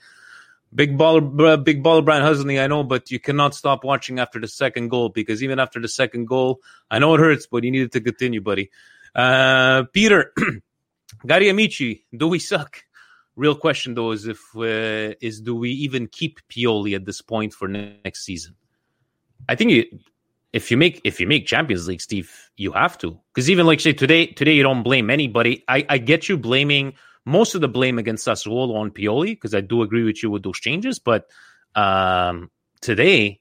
Big baller, big baller, Brian Husney. I know, but you cannot stop watching after the second goal because even after the second goal, I know it hurts, but you needed to continue, buddy. Uh, Peter, Gary Amici, do we suck? Real question though is if uh, is do we even keep Pioli at this point for next season? I think you, if you make if you make Champions League, Steve, you have to because even like say today today you don't blame anybody. I, I get you blaming most of the blame against Sassuolo on Pioli because I do agree with you with those changes. But um, today,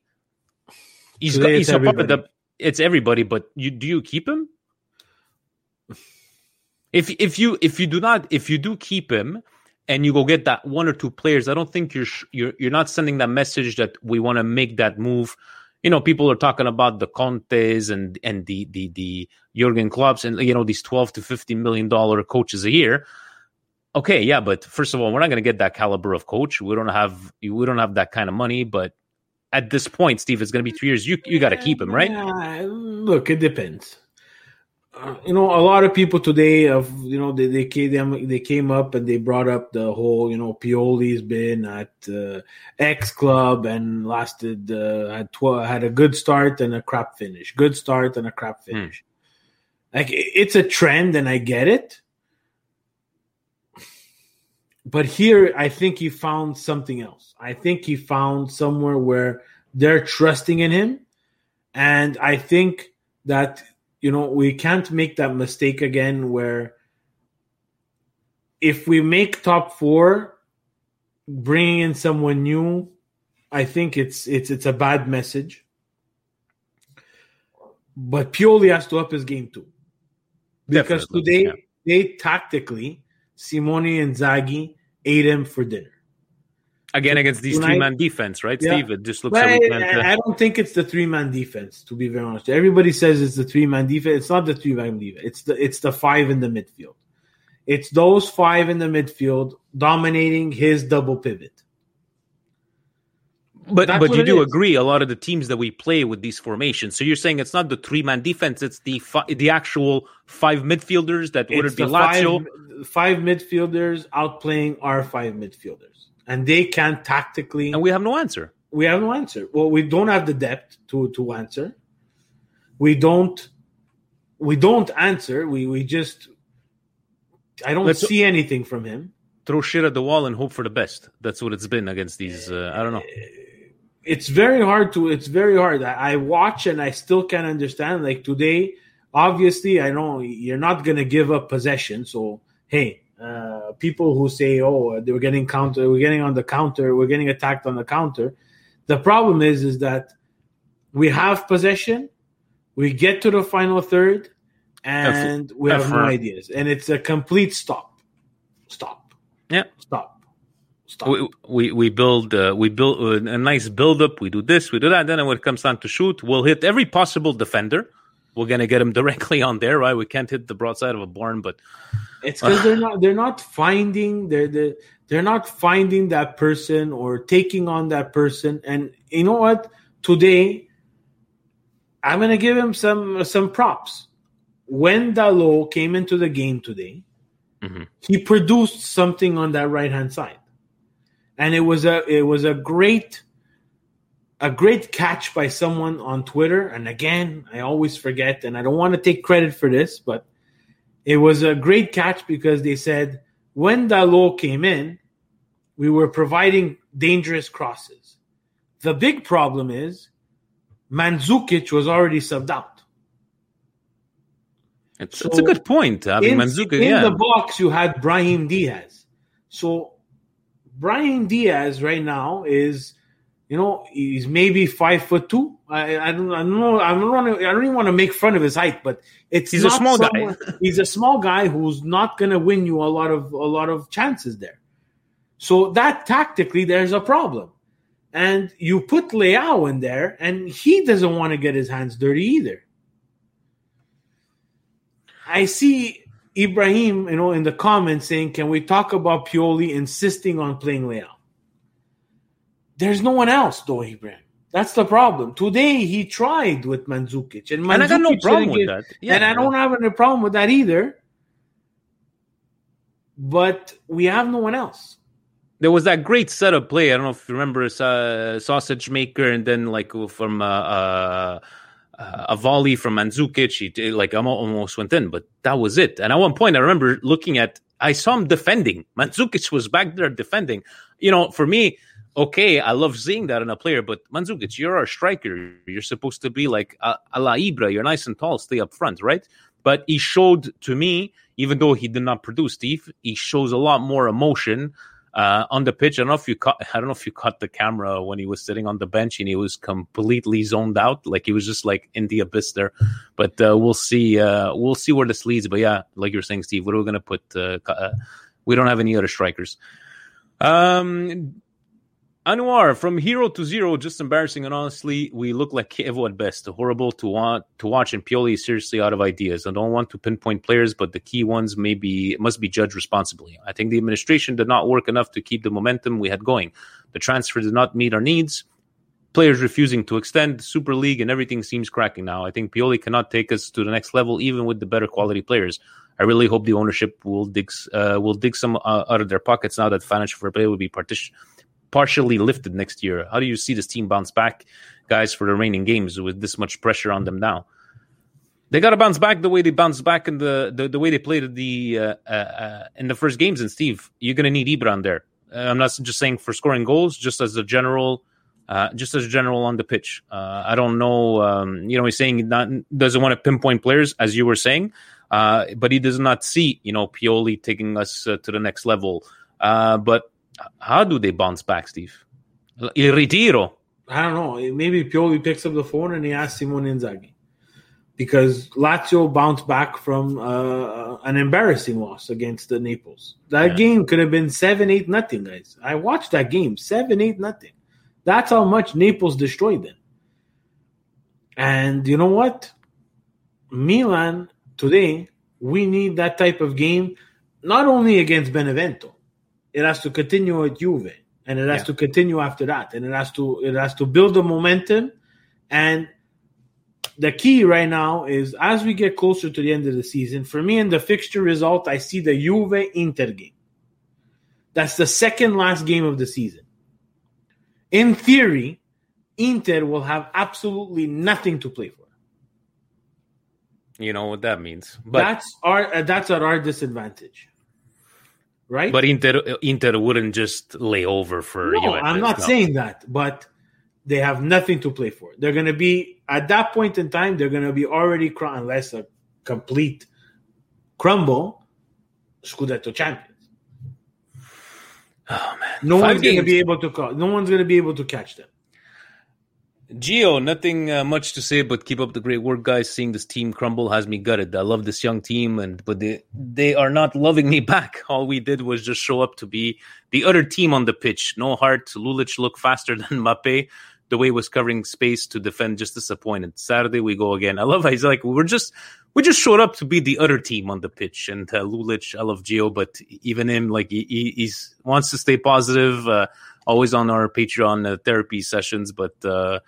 he's Today got, it's he's a part of everybody. the. It's everybody, but you do you keep him? If if you if you do not if you do keep him and you go get that one or two players, I don't think you're sh- you're you're not sending that message that we want to make that move. You know, people are talking about the Contes and and the the the Jurgen Klopps and you know these twelve to fifteen million dollar coaches a year. Okay, yeah, but first of all, we're not going to get that caliber of coach. We don't have we don't have that kind of money. But at this point, Steve, it's going to be three years. You you got to keep him, right? Yeah, look, it depends. Uh, you know, a lot of people today of you know they they came they came up and they brought up the whole you know Pioli's been at uh, X club and lasted uh, had tw- had a good start and a crap finish, good start and a crap finish. Like it's a trend and I get it, but here I think he found something else. I think he found somewhere where they're trusting in him, and I think that you know we can't make that mistake again where if we make top four bringing in someone new i think it's it's it's a bad message. But Pioli has to up his game too. Because Definitely, today yeah. they tactically Simone Inzaghi ate him for dinner Again, against these three man defense, right, Yeah. Steve? It just looks like I, I- I don't think it's the three man defense. To be very honest, everybody says it's the three man defense. It's not the three man defense. It's the it's the five in the midfield. It's those five in the midfield dominating his double pivot. But That's but you do is. agree a lot of the teams that we play with these formations. So you're saying it's not the three man defense; it's the fi- the actual five midfielders that would it be Lazio? five, five midfielders outplaying our five midfielders, and they can tactically. and we have no answer. we have no answer. Well, we don't have the depth to to answer. We don't. We don't answer. We we just. I don't Let's- see anything from him. Throw shit at the wall and hope for the best. That's what it's been against these. Uh, I don't know. It's very hard to. It's very hard. I, I watch and I still can't understand. Like today, obviously, I know you're not gonna give up possession. So hey, uh, people who say, "Oh, they were getting counter, we're getting on the counter, we're getting attacked on the counter," the problem is, is that we have possession, we get to the final third, and we have no effort. ideas, and it's a complete stop, stop, Yeah. stop, stop. We, we we build uh, we build uh, a nice build up. We do this, we do that. Then when it comes time to shoot, we'll hit every possible defender. We're gonna get him directly on there, right? We can't hit the broadside of a barn, but It's because they're not they're not finding they're, they're they're not finding that person or taking on that person. And you know what? Today, I'm gonna give him some some props. When Dalot came into the game today, Mhm. he produced something on that right hand side, and it was a it was a great a great catch by someone on Twitter. And again, I always forget, and I don't want to take credit for this, but it was a great catch because they said when Dalot came in, we were providing dangerous crosses. The big problem is Mandzukic was already subbed out. it's, So it's a good point. I mean, in, Mandzukic, in yeah, the box, you had Brahim Diaz. So Brahim Diaz right now is, you know, he's maybe five foot two. I, I don't, I don't know. I don't want to. I don't even want to make fun of his height, but it's He's a small guy. he's a small guy who's not going to win you a lot of a lot of chances there. So that tactically, there's a problem. And you put Leao in there, and he doesn't want to get his hands dirty either. I see Ibrahim, you know, in the comments saying, "Can we talk about Pioli insisting on playing Leao?" There's no one else, though, Ibrahim. That's the problem. Today he tried with Mandzukic, and, and I got no problem with that. Yeah, and I don't have any problem with that either. But we have no one else. there was that great setup play. I don't know if you remember uh, Saelemaekers, and then like from uh, uh, a volley from Mandzukic, he did, like almost went in, but that was it. And at one point, I remember looking at, I saw him defending. Mandzukic was back there defending. You know, for me, okay, I love seeing that in a player, but Mandzukic, you're our striker. You're supposed to be like a, a la Ibra. You're nice and tall, stay up front, right? but he showed to me, even though he did not produce, Steve, he shows a lot more emotion uh, on the pitch. I don't know if you caught, I don't know if you caught the camera when he was sitting on the bench and he was completely zoned out, like he was just like in the abyss there. But uh, we'll see, uh, we'll see where this leads. But yeah, like you're saying, Steve, what are we going to put? Uh, uh, we don't have any other strikers. Um, Anwar from hero to zero, just embarrassing and honestly, we look like Chievo at best. Horrible to want to watch, and Pioli is seriously out of ideas. I don't want to pinpoint players, but the key ones maybe must be judged responsibly. I think the administration did not work enough to keep the momentum we had going. The transfer did not meet our needs. Players refusing to extend Super League and everything seems cracking now. I think Pioli cannot take us to the next level, even with the better quality players. I really hope the ownership will dig uh, will dig some uh, out of their pockets now that financial fair play will be partition partially lifted next year. How do you see this team bounce back, guys, for the remaining games with this much pressure on them now? They got to bounce back the way they bounced back in the the, the way they played the uh, uh, uh in the first games. And Steve, you're going to need Ibra there. Uh, I'm not just saying for scoring goals, just as a general, uh, just as a general on the pitch. Uh, I don't know. Um, you know, he's saying not doesn't want to pinpoint players, as you were saying, but he does not see you know Pioli taking us to the next level. but how do they bounce back, Steve? Il ritiro. I don't know. Maybe Pioli picks up the phone and he asks Simone Inzaghi. Because Lazio bounced back from uh, an embarrassing loss against the Naples. That yeah. game could have been 7 8 nothing, guys. I watched that game 7 8 nothing. That's how much Naples destroyed them. And you know what? Milan today, we need that type of game, not only against Benevento, it has to continue at Juve, and it has yeah. to continue after that, and it has to it has to build the momentum. And the key right now is as we get closer to the end of the season. For me, in the fixture result, I see the Juve Inter game. That's the second last game of the season. In theory, Inter will have absolutely nothing to play for. You know what that means. But that's our that's at our disadvantage right? But Inter Inter wouldn't just lay over for. No, I'm not no. saying that, but they have nothing to play for. They're going to be at that point in time. They're going to be already cr- unless a complete crumble, Scudetto champions. Oh man! No Five one's going to be able to. Call, no one's going to be able to catch them. Gio, nothing uh, much to say, but keep up the great work, guys. Seeing this team crumble has me gutted. I love this young team, and but they they are not loving me back. All we did was just show up to be the other team on the pitch. No heart. Lulic looked faster than Mbappe. The way was covering space to defend, just disappointed. Saturday we go again. I love he's like, we're just we just showed up to be the other team on the pitch. And uh, Lulic, I love Gio, but even him, like he, he he's wants to stay positive. Uh, always on our Patreon uh, therapy sessions. But uh,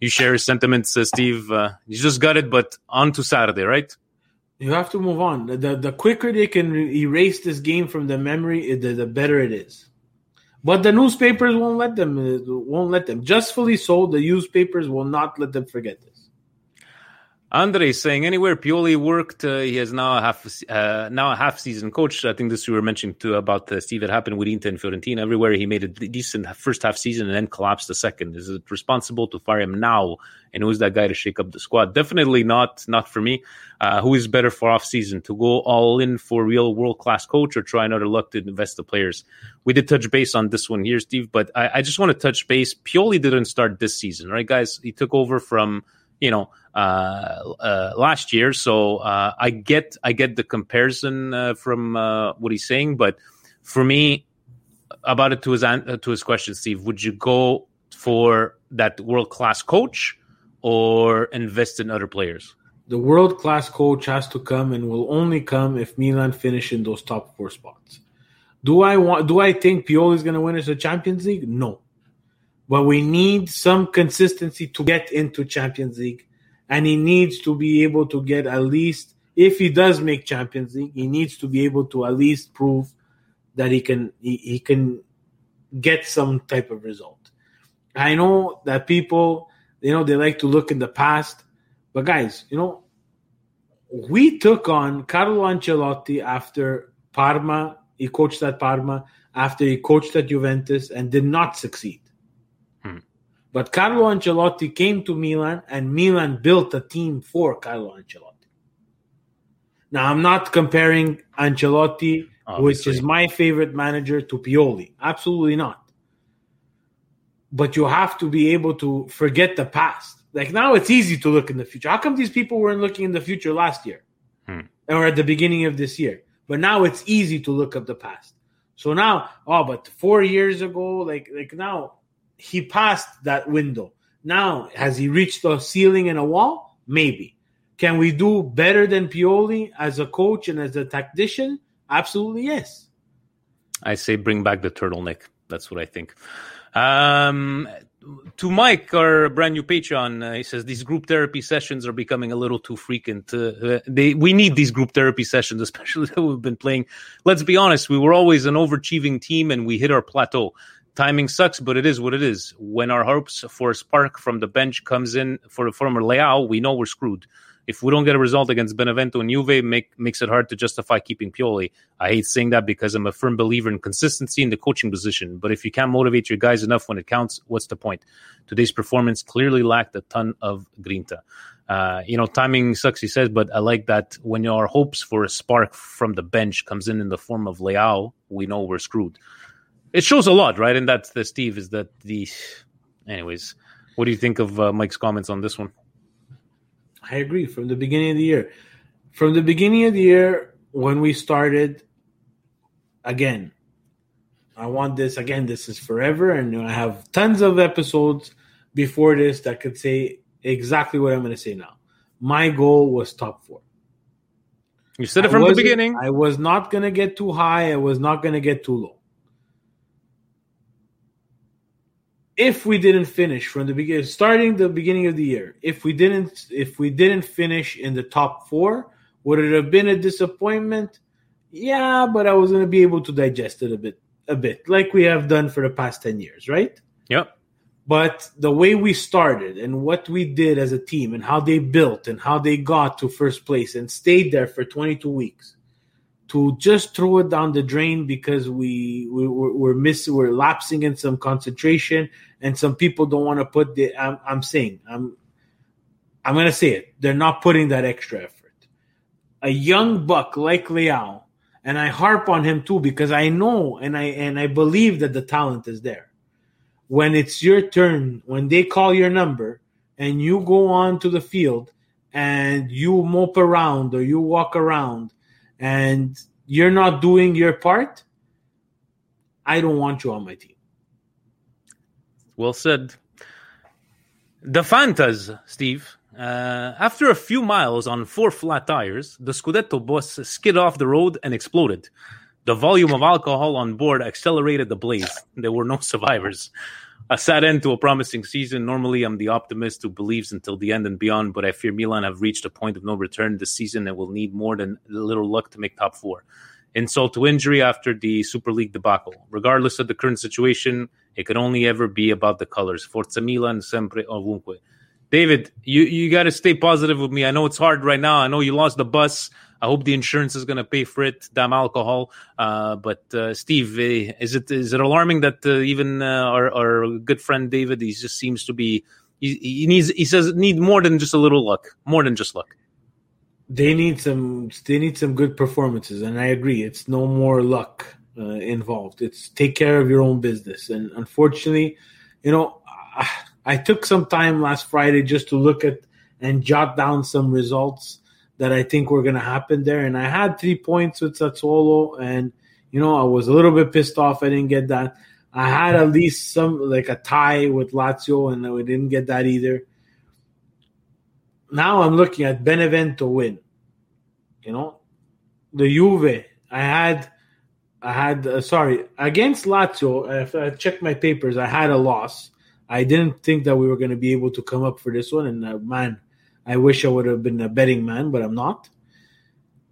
you share his sentiments, uh, Steve. Uh, you just got it, but on to Saturday, right? You have to move on. The the quicker they can erase this game from the memory, the, the better it is. But the newspapers won't let them. Uh, won't let them. Justfully so. The newspapers will not let them forget this. Andre saying anywhere Pioli worked, uh, he has now a half uh, now a half season coach. I think this you were mentioning too about uh, Steve. It happened with Inter and Fiorentina. Everywhere he made a decent first half season and then collapsed the second. Is it responsible to fire him now? And who's that guy to shake up the squad? Definitely not. Not for me. Uh, who is better for off season to go all in for real world class coach or try another luck to invest the players? We did touch base on this one here, Steve. But I, I just want to touch base. Pioli didn't start this season, right, guys? He took over from you know uh, uh, last year. So uh, I get I get the comparison from what he's saying, but for me, about it to his to his question, Steve, would you go for that world class coach or invest in other players? The world class coach has to come and will only come if Milan finish in those top four spots. Do I want? Do I think Pioli is going to win us a Champions League? No, but we need some consistency to get into Champions League, and he needs to be able to get at least if he does make Champions League, he needs to be able to at least prove that he can he, he can get some type of result. I know that people, you know, they like to look in the past, but guys, you know, we took on Carlo Ancelotti after Parma. He coached at Parma after he coached at Juventus and did not succeed. But Carlo Ancelotti came to Milan and Milan built a team for Carlo Ancelotti. Now, I'm not comparing Ancelotti, Obviously. which is my favorite manager, to Pioli. Absolutely not. But you have to be able to forget the past. Like now, it's easy to look in the future. How come these people weren't looking in the future last year Hmm. or at the beginning of this year? But now it's easy to look at the past. So now, oh, but four years ago, like like now, he passed that window. Now, has he reached a ceiling and a wall? Maybe. Can we do better than Pioli as a coach and as a tactician? Absolutely yes. I say bring back the turtleneck. That's what I think. Um, to Mike, our brand new Patreon, uh, he says these group therapy sessions are becoming a little too frequent. Uh, uh, they we need these group therapy sessions, especially that we've been playing. Let's be honest, we were always an overachieving team, and we hit our plateau. Timing sucks, but it is what it is. When our hopes for a spark from the bench comes in for the former Leao, we know we're screwed. If we don't get a result against Benevento and Juve, make, makes it hard to justify keeping Pioli. I hate saying that because I'm a firm believer in consistency in the coaching position. But if you can't motivate your guys enough when it counts, what's the point? Today's performance clearly lacked a ton of grinta. Uh, you know, timing sucks, he says, but I like that when our hopes for a spark from the bench comes in in the form of Leao, we know we're screwed. It shows a lot, right? And that's the Steve is that the. Anyways, what do you think of uh, Mike's comments on this one? I agree. From the beginning of the year, from the beginning of the year when we started, again, I want this again. This is forever, and I have tons of episodes before this that could say exactly what I'm going to say now. My goal was top four. You said it from the beginning. I was not going to get too high. I was not going to get too low. If we didn't finish from the beginning, starting the beginning of the year, if we didn't, if we didn't finish in the top four, would it have been a disappointment? Yeah, but I was going to be able to digest it a bit, a bit, like we have done for the past ten years, right? Yep. But the way we started and what we did as a team and how they built and how they got to first place and stayed there for 22 weeks to just throw it down the drain because we, we we're, we're missing we're lapsing in some concentration and some people don't want to put the I'm, I'm saying I'm I'm gonna say it they're not putting that extra effort a young buck like Leao and I harp on him too because I know and I and I believe that the talent is there when it's your turn, when they call your number and you go on to the field and you mope around or you walk around and you're not doing your part, I don't want you on my team. Well said. The Fantas, Steve. Uh, after a few miles on four flat tires, the Scudetto bus skid off the road and exploded. The volume of alcohol on board accelerated the blaze. There were no survivors. A sad end to a promising season. Normally, I'm the optimist who believes until the end and beyond, but I fear Milan have reached a point of no return this season and will need more than a little luck to make top four. Insult to injury after the Super League debacle. Regardless of the current situation, it could only ever be about the colors. Forza Milan, sempre ovunque. David, you, you got to stay positive with me. I know it's hard right now. I know you lost the bus. I hope the insurance is going to pay for it. Damn alcohol. Uh, but uh, Steve, eh, is it is it alarming that uh, even uh, our, our good friend David, he just seems to be he, he needs he says need more than just a little luck, more than just luck. They need some. They need some good performances, and I agree. It's no more luck uh, involved. It's take care of your own business. And unfortunately, you know, I, I took some time last Friday just to look at and jot down some results that I think were going to happen there. And I had three points with Sassuolo, and you know, I was a little bit pissed off I didn't get that. I had at least some like a tie with Lazio, and we didn't get that either now I'm looking at Benevento win. You know, the Juve. I had, I had. Uh, sorry, against Lazio. If I checked my papers, I had a loss. I didn't think that we were going to be able to come up for this one, and uh, man, I wish I would have been a betting man, but I'm not.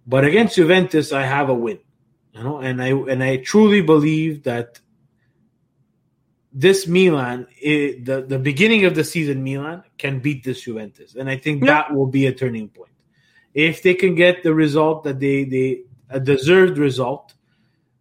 But against Juventus, I have a win. You know, and I and I truly believe that this Milan, i the the beginning of the season, Milan can beat this Juventus, and I think that will be a turning point. If they can get the result that they they a deserved result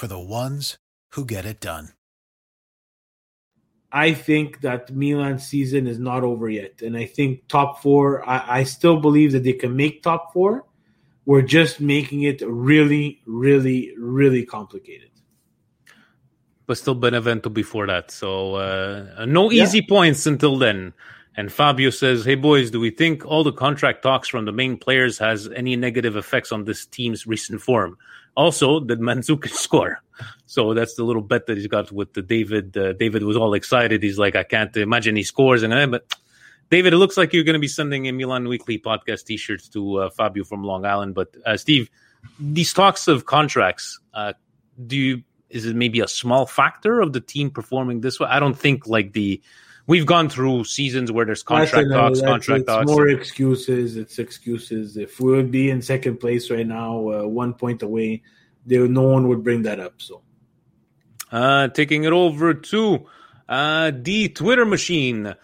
for the ones who get it done. I think that Milan's season is not over yet. And I think top four, I, I still believe that they can make top four. We're just making it really, really, really complicated but still Benevento before that. So uh, no easy yeah. points until then. And Fabio says, "Hey boys, do we think all the contract talks from the main players has any negative effects on this team's recent form? Also, did Mandzukic score? So that's the little bet that he's got with the David. Uh, David was all excited. He's like, I can't imagine he scores. And uh, but David, it looks like you're going to be sending a Milan Weekly podcast T-shirts to uh, Fabio from Long Island. But uh, Steve, these talks of contracts, uh, do you is it maybe a small factor of the team performing this way? I don't think like the we've gone through seasons where there's contract talks, contract it's talks. More excuses. It's excuses. If we would be in second place right now, uh, one point away, there no one would bring that up. So, uh, taking it over to uh, the Twitter machine.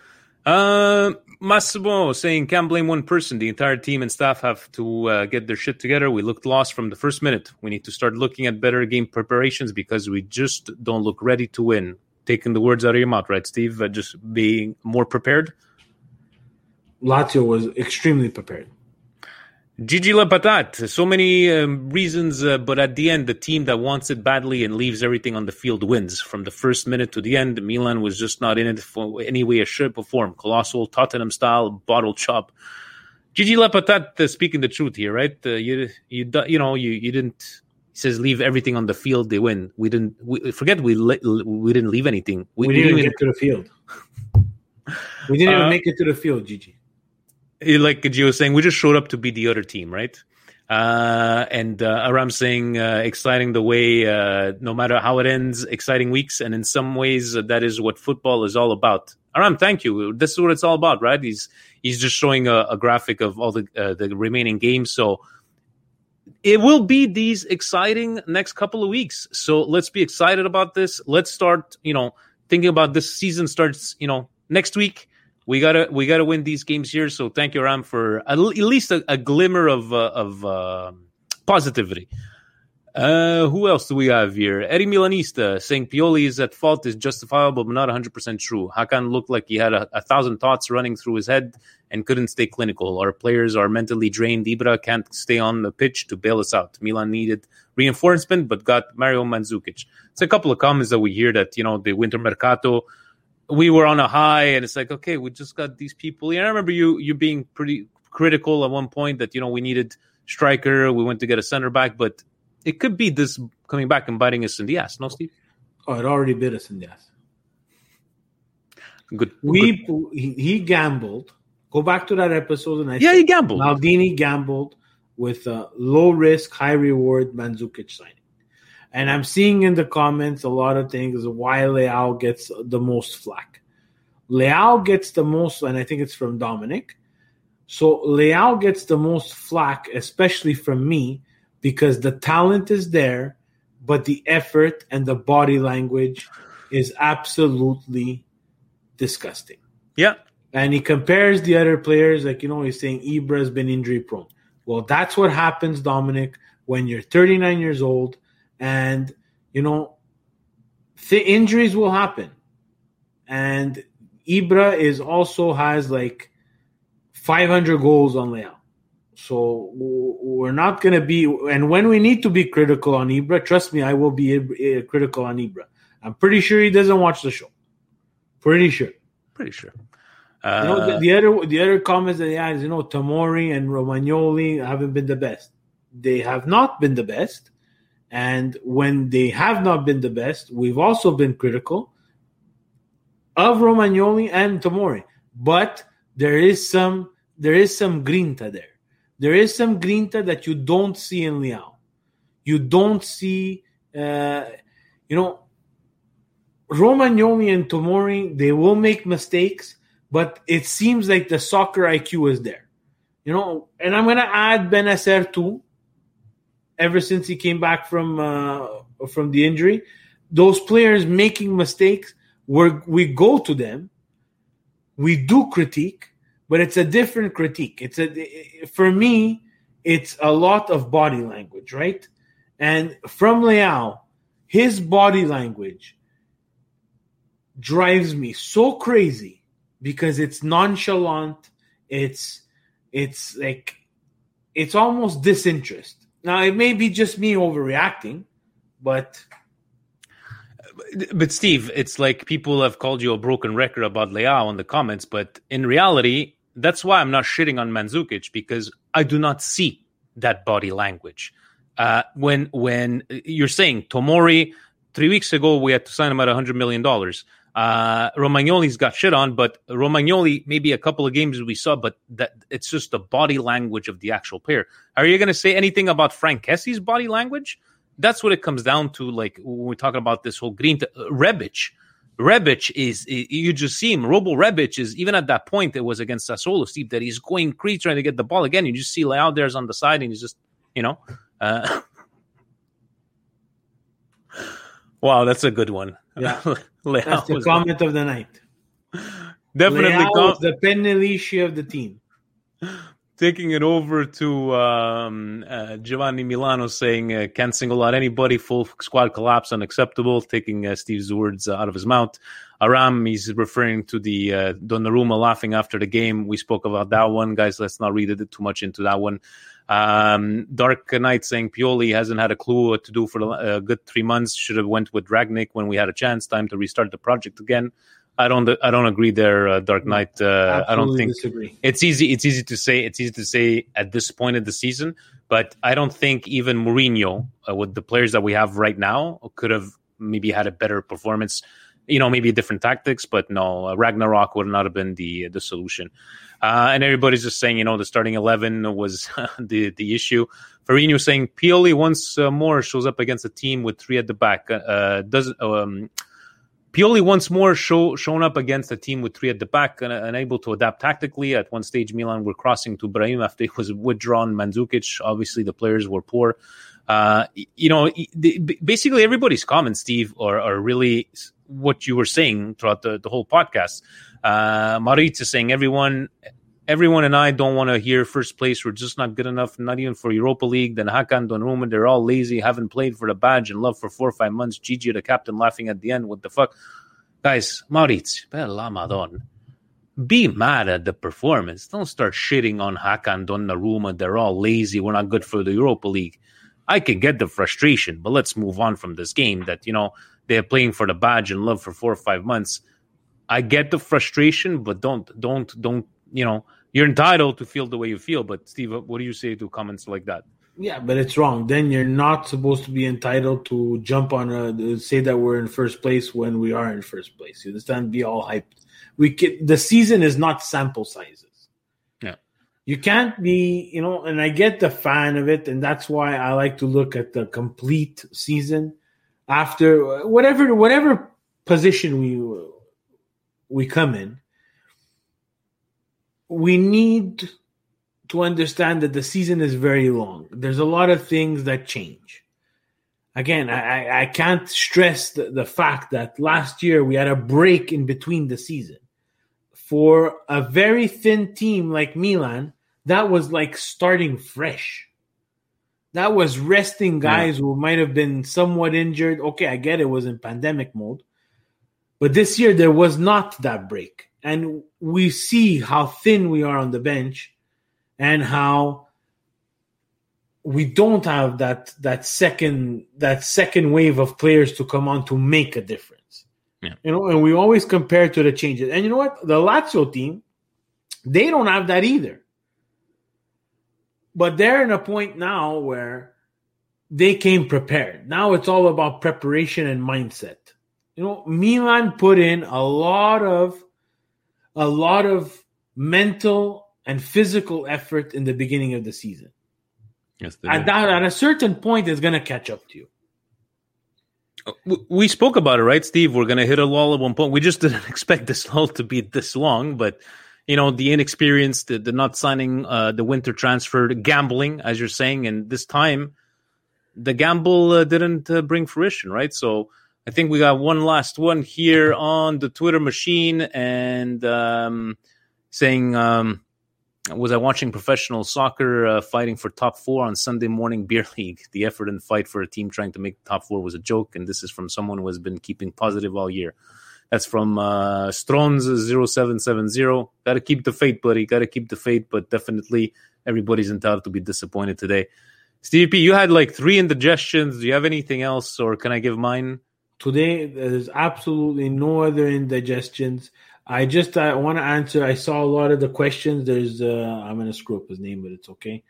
Uh, Massimo saying can't blame one person. The entire team and staff have to uh, get their shit together. We looked lost from the first minute. We need to start looking at better game preparations because we just don't look ready to win. Taking the words out of your mouth, right, Steve? Uh, just being more prepared. Lazio was extremely prepared. Gigi La Patate, so many um, reasons, uh, but at the end, the team that wants it badly and leaves everything on the field wins. From the first minute to the end, Milan was just not in it for any way, a shape, or form. Colossal, Tottenham style, bottle chop. Gigi La Patate, uh, speaking the truth here, right? Uh, you, you, you know, you, you didn't. He says, "Leave everything on the field. They win. We didn't. We, forget we we didn't leave anything. We, we didn't, we didn't get to the field. we didn't even uh, make it to the field, Gigi." like Gio was saying, we just showed up to be the other team, right? Uh, and uh, Aram saying, uh, exciting the way, uh, no matter how it ends, exciting weeks. And in some ways, uh, that is what football is all about. Aram, thank you. This is what it's all about, right? He's he's just showing a, a graphic of all the uh, the remaining games. So it will be these exciting next couple of weeks. So let's be excited about this. Let's start, you know, thinking about this season starts, you know, next week we gotta we gotta win these games here. So thank you, Ram, for at least a, a glimmer of uh, of uh, positivity. Uh, who else do we have here? Eddie Milanista saying Pioli is at fault is justifiable, but not 100% true. Hakan looked like he had a, a, thousand thoughts running through his head and couldn't stay clinical. Our players are mentally drained. Ibra can't stay on the pitch to bail us out. Milan needed reinforcement, but got Mario Mandzukic. It's a couple of comments that we hear that, you know, the winter mercato – we were on a high and it's like okay we just got these people and i remember you you being pretty critical at one point that you know we needed striker we went to get a center back but it could be this coming back and biting us in the ass no steve oh it already bit us in the ass good we good. He, gambled go back to that episode and I yeah he gambled maldini gambled with a low risk high reward Mandzukic signing and I'm seeing in the comments a lot of things why Leao gets the most flack. Leao gets the most, and I think it's from Dominic. So Leao gets the most flack, especially from me, because the talent is there, but the effort and the body language is absolutely disgusting. Yeah. And he compares the other players, like, you know, he's saying Ibra has been injury prone. Well, that's what happens, Dominic, when you're 39 years old, and you know, the injuries will happen, and Ibra is also has like 500 goals on Leao. So we're not going to be, and when we need to be critical on Ibra, trust me, I will be critical on Ibra. I'm pretty sure he doesn't watch the show. Pretty sure. Pretty sure. Uh, you know, the, the, other the other comments that he has, you know, Tomori and Romagnoli haven't been the best. They have not been the best, and when they have not been the best, we've also been critical of Romagnoli and Tomori. But there is some there is some grinta there. There is some grinta that you don't see in Leao. You don't see, uh, you know, Romagnoli and Tomori. They will make mistakes, but it seems like the soccer IQ is there. You know, and I'm gonna add Bennacer too. Ever since he came back from uh, from the injury, those players making mistakes, where we go to them, we do critique, but it's a different critique. It's a for me, it's a lot of body language, right? And from Leao, his body language drives me so crazy because it's nonchalant. It's it's like it's almost disinterest. Now it may be just me overreacting, but but Steve, it's like people have called you a broken record about Leao in the comments, but in reality, that's why I'm not shitting on Mandzukic because I do not see that body language. Uh, when when you're saying Tomori, three weeks ago we had to sign him at 100 million dollars. Uh, Romagnoli's got shit on, but Romagnoli maybe a couple of games we saw, but that it's just the body language of the actual player. Are you going to say anything about Franck Kessie's body language? That's what it comes down to. Like when we're talking about this whole green t- uh, Rebic, Rebic is, you just see him. Robo Rebic is even at that point it was against Sassuolo, Steve, that he's going crazy trying to get the ball again. You just see Leao there's on the side and he's just, you know. Uh, wow, that's a good one. Yeah. that's the comment of the night. Definitely com- the Penelici of the team taking it over to um, uh, Giovanni Milano saying uh, can't single out anybody, full squad collapse unacceptable, taking uh, Steve's words out of his mouth. Aram, he's referring to the uh, Donnarumma laughing after the game. We spoke about that one, guys. Let's not read it too much into that one. Um, Dark Knight saying Pioli hasn't had a clue what to do for a uh, good three months. Should have went with Rangnick when we had a chance. Time to restart the project again. I don't. I don't agree there, uh, Dark Knight. Uh, I don't think disagree. it's easy. It's easy to say. It's easy to say at this point of the season, but I don't think even Mourinho, uh, with the players that we have right now, could have maybe had a better performance. You know, maybe different tactics, but no, uh, Ragnarok would not have been the the solution. Uh, and everybody's just saying, you know, the starting eleven was the the issue. Farino saying Pioli once uh, more shows up against a team with three at the back. doesn't. Um, Pioli once more show, shown up against a team with three at the back and unable to adapt tactically. At one stage, Milan were crossing to Brahim after he was withdrawn. Mandzukic, obviously, the players were poor. Uh, you know, basically everybody's comments, Steve, are, are really what you were saying throughout the, the whole podcast. Uh, Maritza saying everyone everyone and I don't want to hear first place. We're just not good enough, not even for Europa League. Then Hakan Donnarumma, they're all lazy, haven't played for the badge and love for four or five months. Gigi, the captain, laughing at the end. What the fuck? Guys, Mauriz, bella madonna. Be mad at the performance. Don't start shitting on Hakan Donnarumma. They're all lazy. We're not good for the Europa League. I can get the frustration, but let's move on from this game that, you know, they're playing for the badge and love for four or five months. I get the frustration, but don't, don't, don't, you know, you're entitled to feel the way you feel. But Steve, what do you say to comments like that? Yeah, but it's wrong. Then you're not supposed to be entitled to jump on a say that we're in first place when we are in first place. You understand? Be all hyped. We can, the season is not sample sizes. Yeah, you can't be. You know, and I get the fan of it, and that's why I like to look at the complete season after whatever whatever position we we come in we need to understand that the season is very long. There's a lot of things that change. Again, I, I can't stress the, the fact that last year we had a break in between the season. For a very thin team like Milan, that was like starting fresh. That was resting guys yeah. who might have been somewhat injured. Okay, I get it was in pandemic mode. But this year there was not that break. And we see how thin we are on the bench and how we don't have that that second that second wave of players to come on to make a difference. Yeah. You know, and we always compare to the changes. And you know what? The Lazio team, they don't have that either. But they're in a point now where they came prepared. Now it's all about preparation and mindset. You know, Milan put in a lot of a lot of mental and physical effort in the beginning of the season. Yes, at that, at a certain point, it's going to catch up to you. We spoke about it, right, Steve? We're going to hit a lull at one point. We just didn't expect this lull to be this long, but you know, the inexperience, the, the not signing, uh, the winter transfer, the gambling, as you're saying, and this time, the gamble uh, didn't uh, bring fruition, right? So I think we got one last one here on the Twitter machine, and um, saying. Um, was I watching professional soccer uh, fighting for top four on Sunday morning beer league? The effort and fight for a team trying to make top four was a joke, and this is from someone who has been keeping positive all year. That's from uh, Strons0770. Got to keep the faith, buddy. Got to keep the faith, but definitely everybody's entitled to be disappointed today. Stevie P, you had like three indigestions. Do you have anything else, or can I give mine? Today, there's absolutely no other indigestions. I just I want to answer. I saw a lot of the questions. There's uh I'm gonna screw up his name, but it's okay.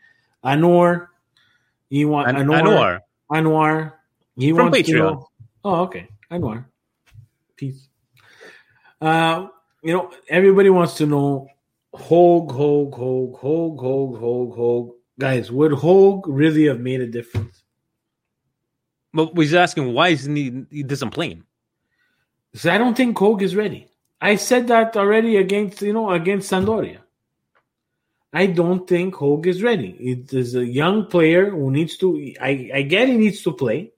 Anwar, he want An- Anwar, Anwar. He From wants Patreon. to know. Oh, okay, Anwar. Peace. Uh, you know, everybody wants to know Hauge, Hauge, Hauge, Hauge, Hauge, Hauge, Hauge. Guys, would Hauge really have made a difference? But he's asking why isn't he, he doesn't play him? So I don't think Hauge is ready. I said that already against you know against Sampdoria. I don't think Hauge is ready. It is a young player who needs to. I, I get he needs to play,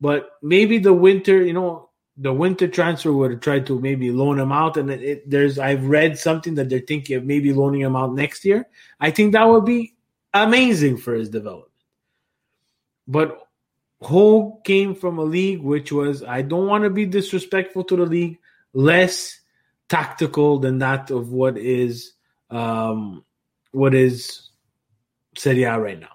but maybe the winter, you know, the winter transfer would tried to maybe loan him out. And it, it, there's I've read something that they're thinking of maybe loaning him out next year. I think that would be amazing for his development. But Hauge came from a league which was I don't want to be disrespectful to the league, less tactical than that of what is um, what is Serie A right now.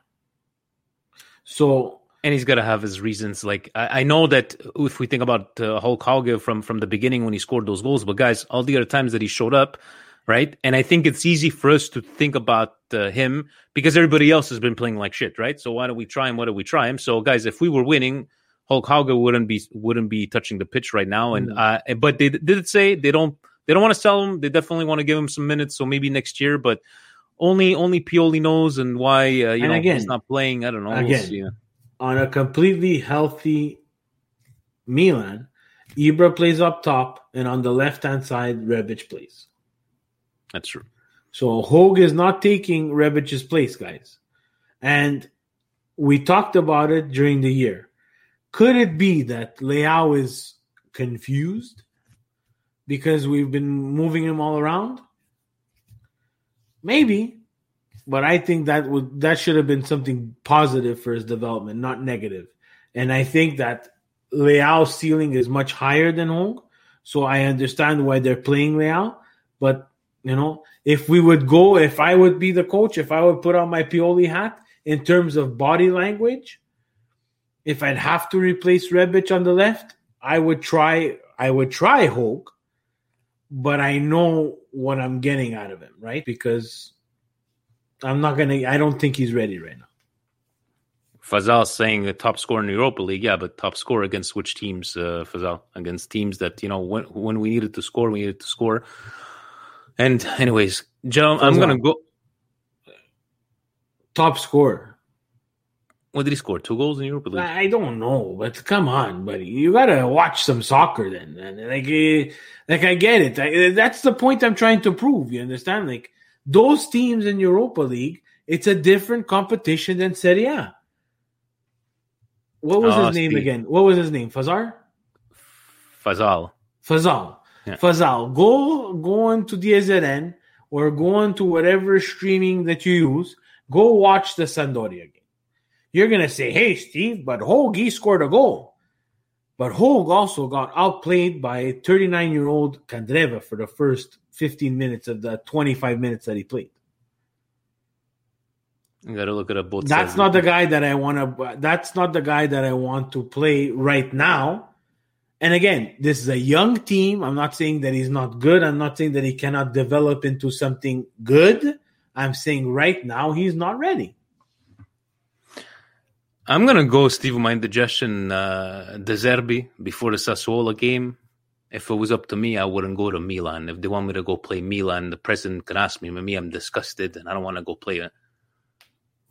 So and he's got to have his reasons. Like I, I, know that if we think about uh, Hulk Hauge from from the beginning when he scored those goals, but guys, all the other times that he showed up, right? And I think it's easy for us to think about uh, him because everybody else has been playing like shit, right? So why don't we try him? Why don't we try him? So guys, if we were winning, Hulk wouldn't be wouldn't be touching the pitch right now. And mm. uh, but they did say they don't they don't want to sell him. They definitely want to give him some minutes. So maybe next year, but only only Pioli knows and why uh, you and know again, he's not playing. I don't know. Again, we'll on a completely healthy Milan, Ibra plays up top, and on the left hand side, Rebic plays. That's true. So Hauge is not taking Rebic's place, guys. And we talked about it during the year. Could it be that Leao is confused because we've been moving him all around? Maybe, but I think that would that should have been something positive for his development, not negative. And I think that Leao's ceiling is much higher than Hauge, so I understand why they're playing Leao. But you know, if we would go, if I would be the coach, if I would put on my Pioli hat in terms of body language, if I'd have to replace Rebic on the left, I would try. I would try Hauge, but I know what I'm getting out of him, right? Because I'm not gonna. I don't think he's ready right now. Fazal saying the top scorer in Europa League, yeah, but top scorer against which teams? Uh, Fazal against teams that you know when when we needed to score, we needed to score. And anyways, Joe, I'm gonna go. Top scorer. What did he score? Two goals in Europa League? I don't know, but come on, buddy, you gotta watch some soccer then. Like, eh, like I get it. That's the point I'm trying to prove. You understand? Like those teams in Europa League, it's a different competition than Serie A. What was Oh, his name Steve. again? What was his name? Fazar? Fazal. Fazal. Yeah. Fazal. Go go on to DAZN or go on to whatever streaming that you use. Go watch the Sampdoria game. You're gonna say, "Hey, Steve," but Hauge scored a goal. But Hauge also got outplayed by 39 year old Candreva for the first 15 minutes of the 25 minutes that he played. You got to look at a both. That's not the guy that I want to. That's not the guy that I want to play right now. And again, this is a young team. I'm not saying that he's not good. I'm not saying that he cannot develop into something good. I'm saying right now he's not ready. I'm gonna go, Steve. My indigestion, uh, De Zerbi before the Sassuolo game. If it was up to me, I wouldn't go to Milan. If they want me to go play Milan, the president can ask me. Me, I'm disgusted, and I don't want to go play.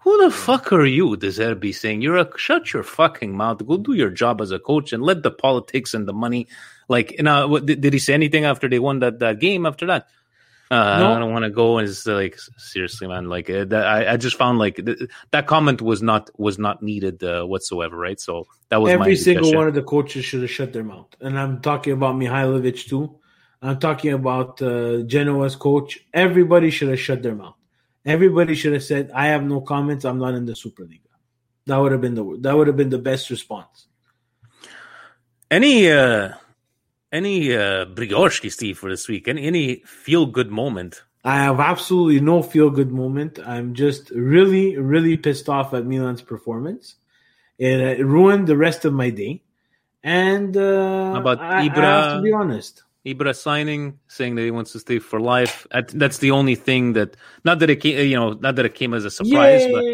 Who the fuck are you, De Zerbi, saying you're a shut your fucking mouth, go do your job as a coach, and let the politics and the money. Like, you know, what, did, did he say anything after they won that, that game? After that, uh, No. I don't want to go. And it's like seriously, man. Like uh, that, I, I just found like th- that comment was not was not needed uh, whatsoever, right? So that was my Every single one of the coaches should have shut their mouth. And I'm talking about Mihajlovic too. I'm talking about uh, Genoa's coach. Everybody should have shut their mouth. Everybody should have said, "I have no comments. I'm not in the Superliga." That would have been the that would have been the best response. Any uh any uh Brigorski Steve for this week? Any any feel good moment? I have absolutely no feel good moment. I'm just really, really pissed off at Milan's performance. It, uh, it ruined the rest of my day. And uh, about I, I Ibra? have to be honest. Ibra signing, saying that he wants to stay for life. That's the only thing that not that it came, you know, not that it came as a surprise, but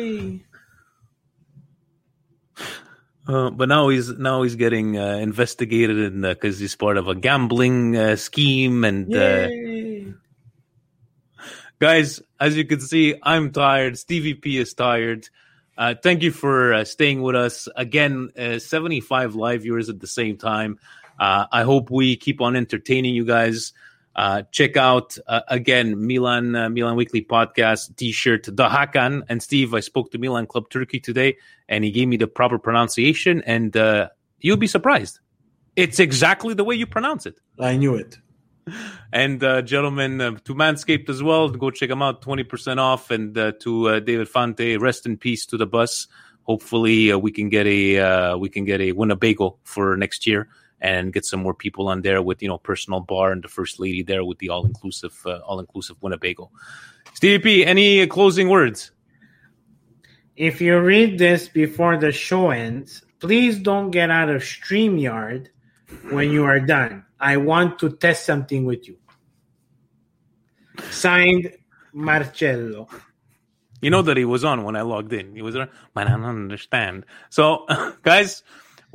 Uh, but now he's now he's getting uh, investigated because he's part of a gambling uh, scheme. And uh, guys, as you can see, I'm tired. Stevie P is tired. Uh, thank you for uh, staying with us again. Uh, 75 live viewers at the same time. Uh, I hope we keep on entertaining you guys. Uh, check out uh, again Milan uh, Milan Weekly Podcast T-shirt the Hakan and Steve. I spoke to Milan Club Turkey today, and he gave me the proper pronunciation, and uh, you'll be surprised. It's exactly the way you pronounce it. I knew it. And uh, gentlemen, uh, to Manscaped as well, go check them out, twenty percent off. And uh, to uh, David Fante, rest in peace to the bus. Hopefully, uh, we can get a uh, we can get a Winnebago for next year and get some more people on there with you know personal bar and the first lady there with the all inclusive uh, all inclusive Winnebago. Stevie P, any closing words? If you read this before the show ends, please don't get out of StreamYard when you are done. I want to test something with you. Signed, Marcello. You know that he was on when I logged in. He was on, but I don't understand. So, guys,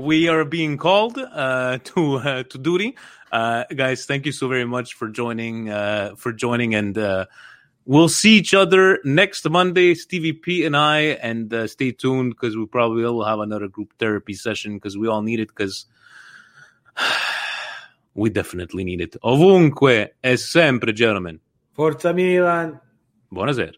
we are being called uh, to uh, to duty. Uh, guys, thank you so very much for joining uh, for joining, and uh, we'll see each other next Monday. Stevie P and I, and uh, stay tuned because we probably will have another group therapy session because we all need it because. We definitely need it. Ovunque e sempre, gentlemen. Forza Milan. Buonasera.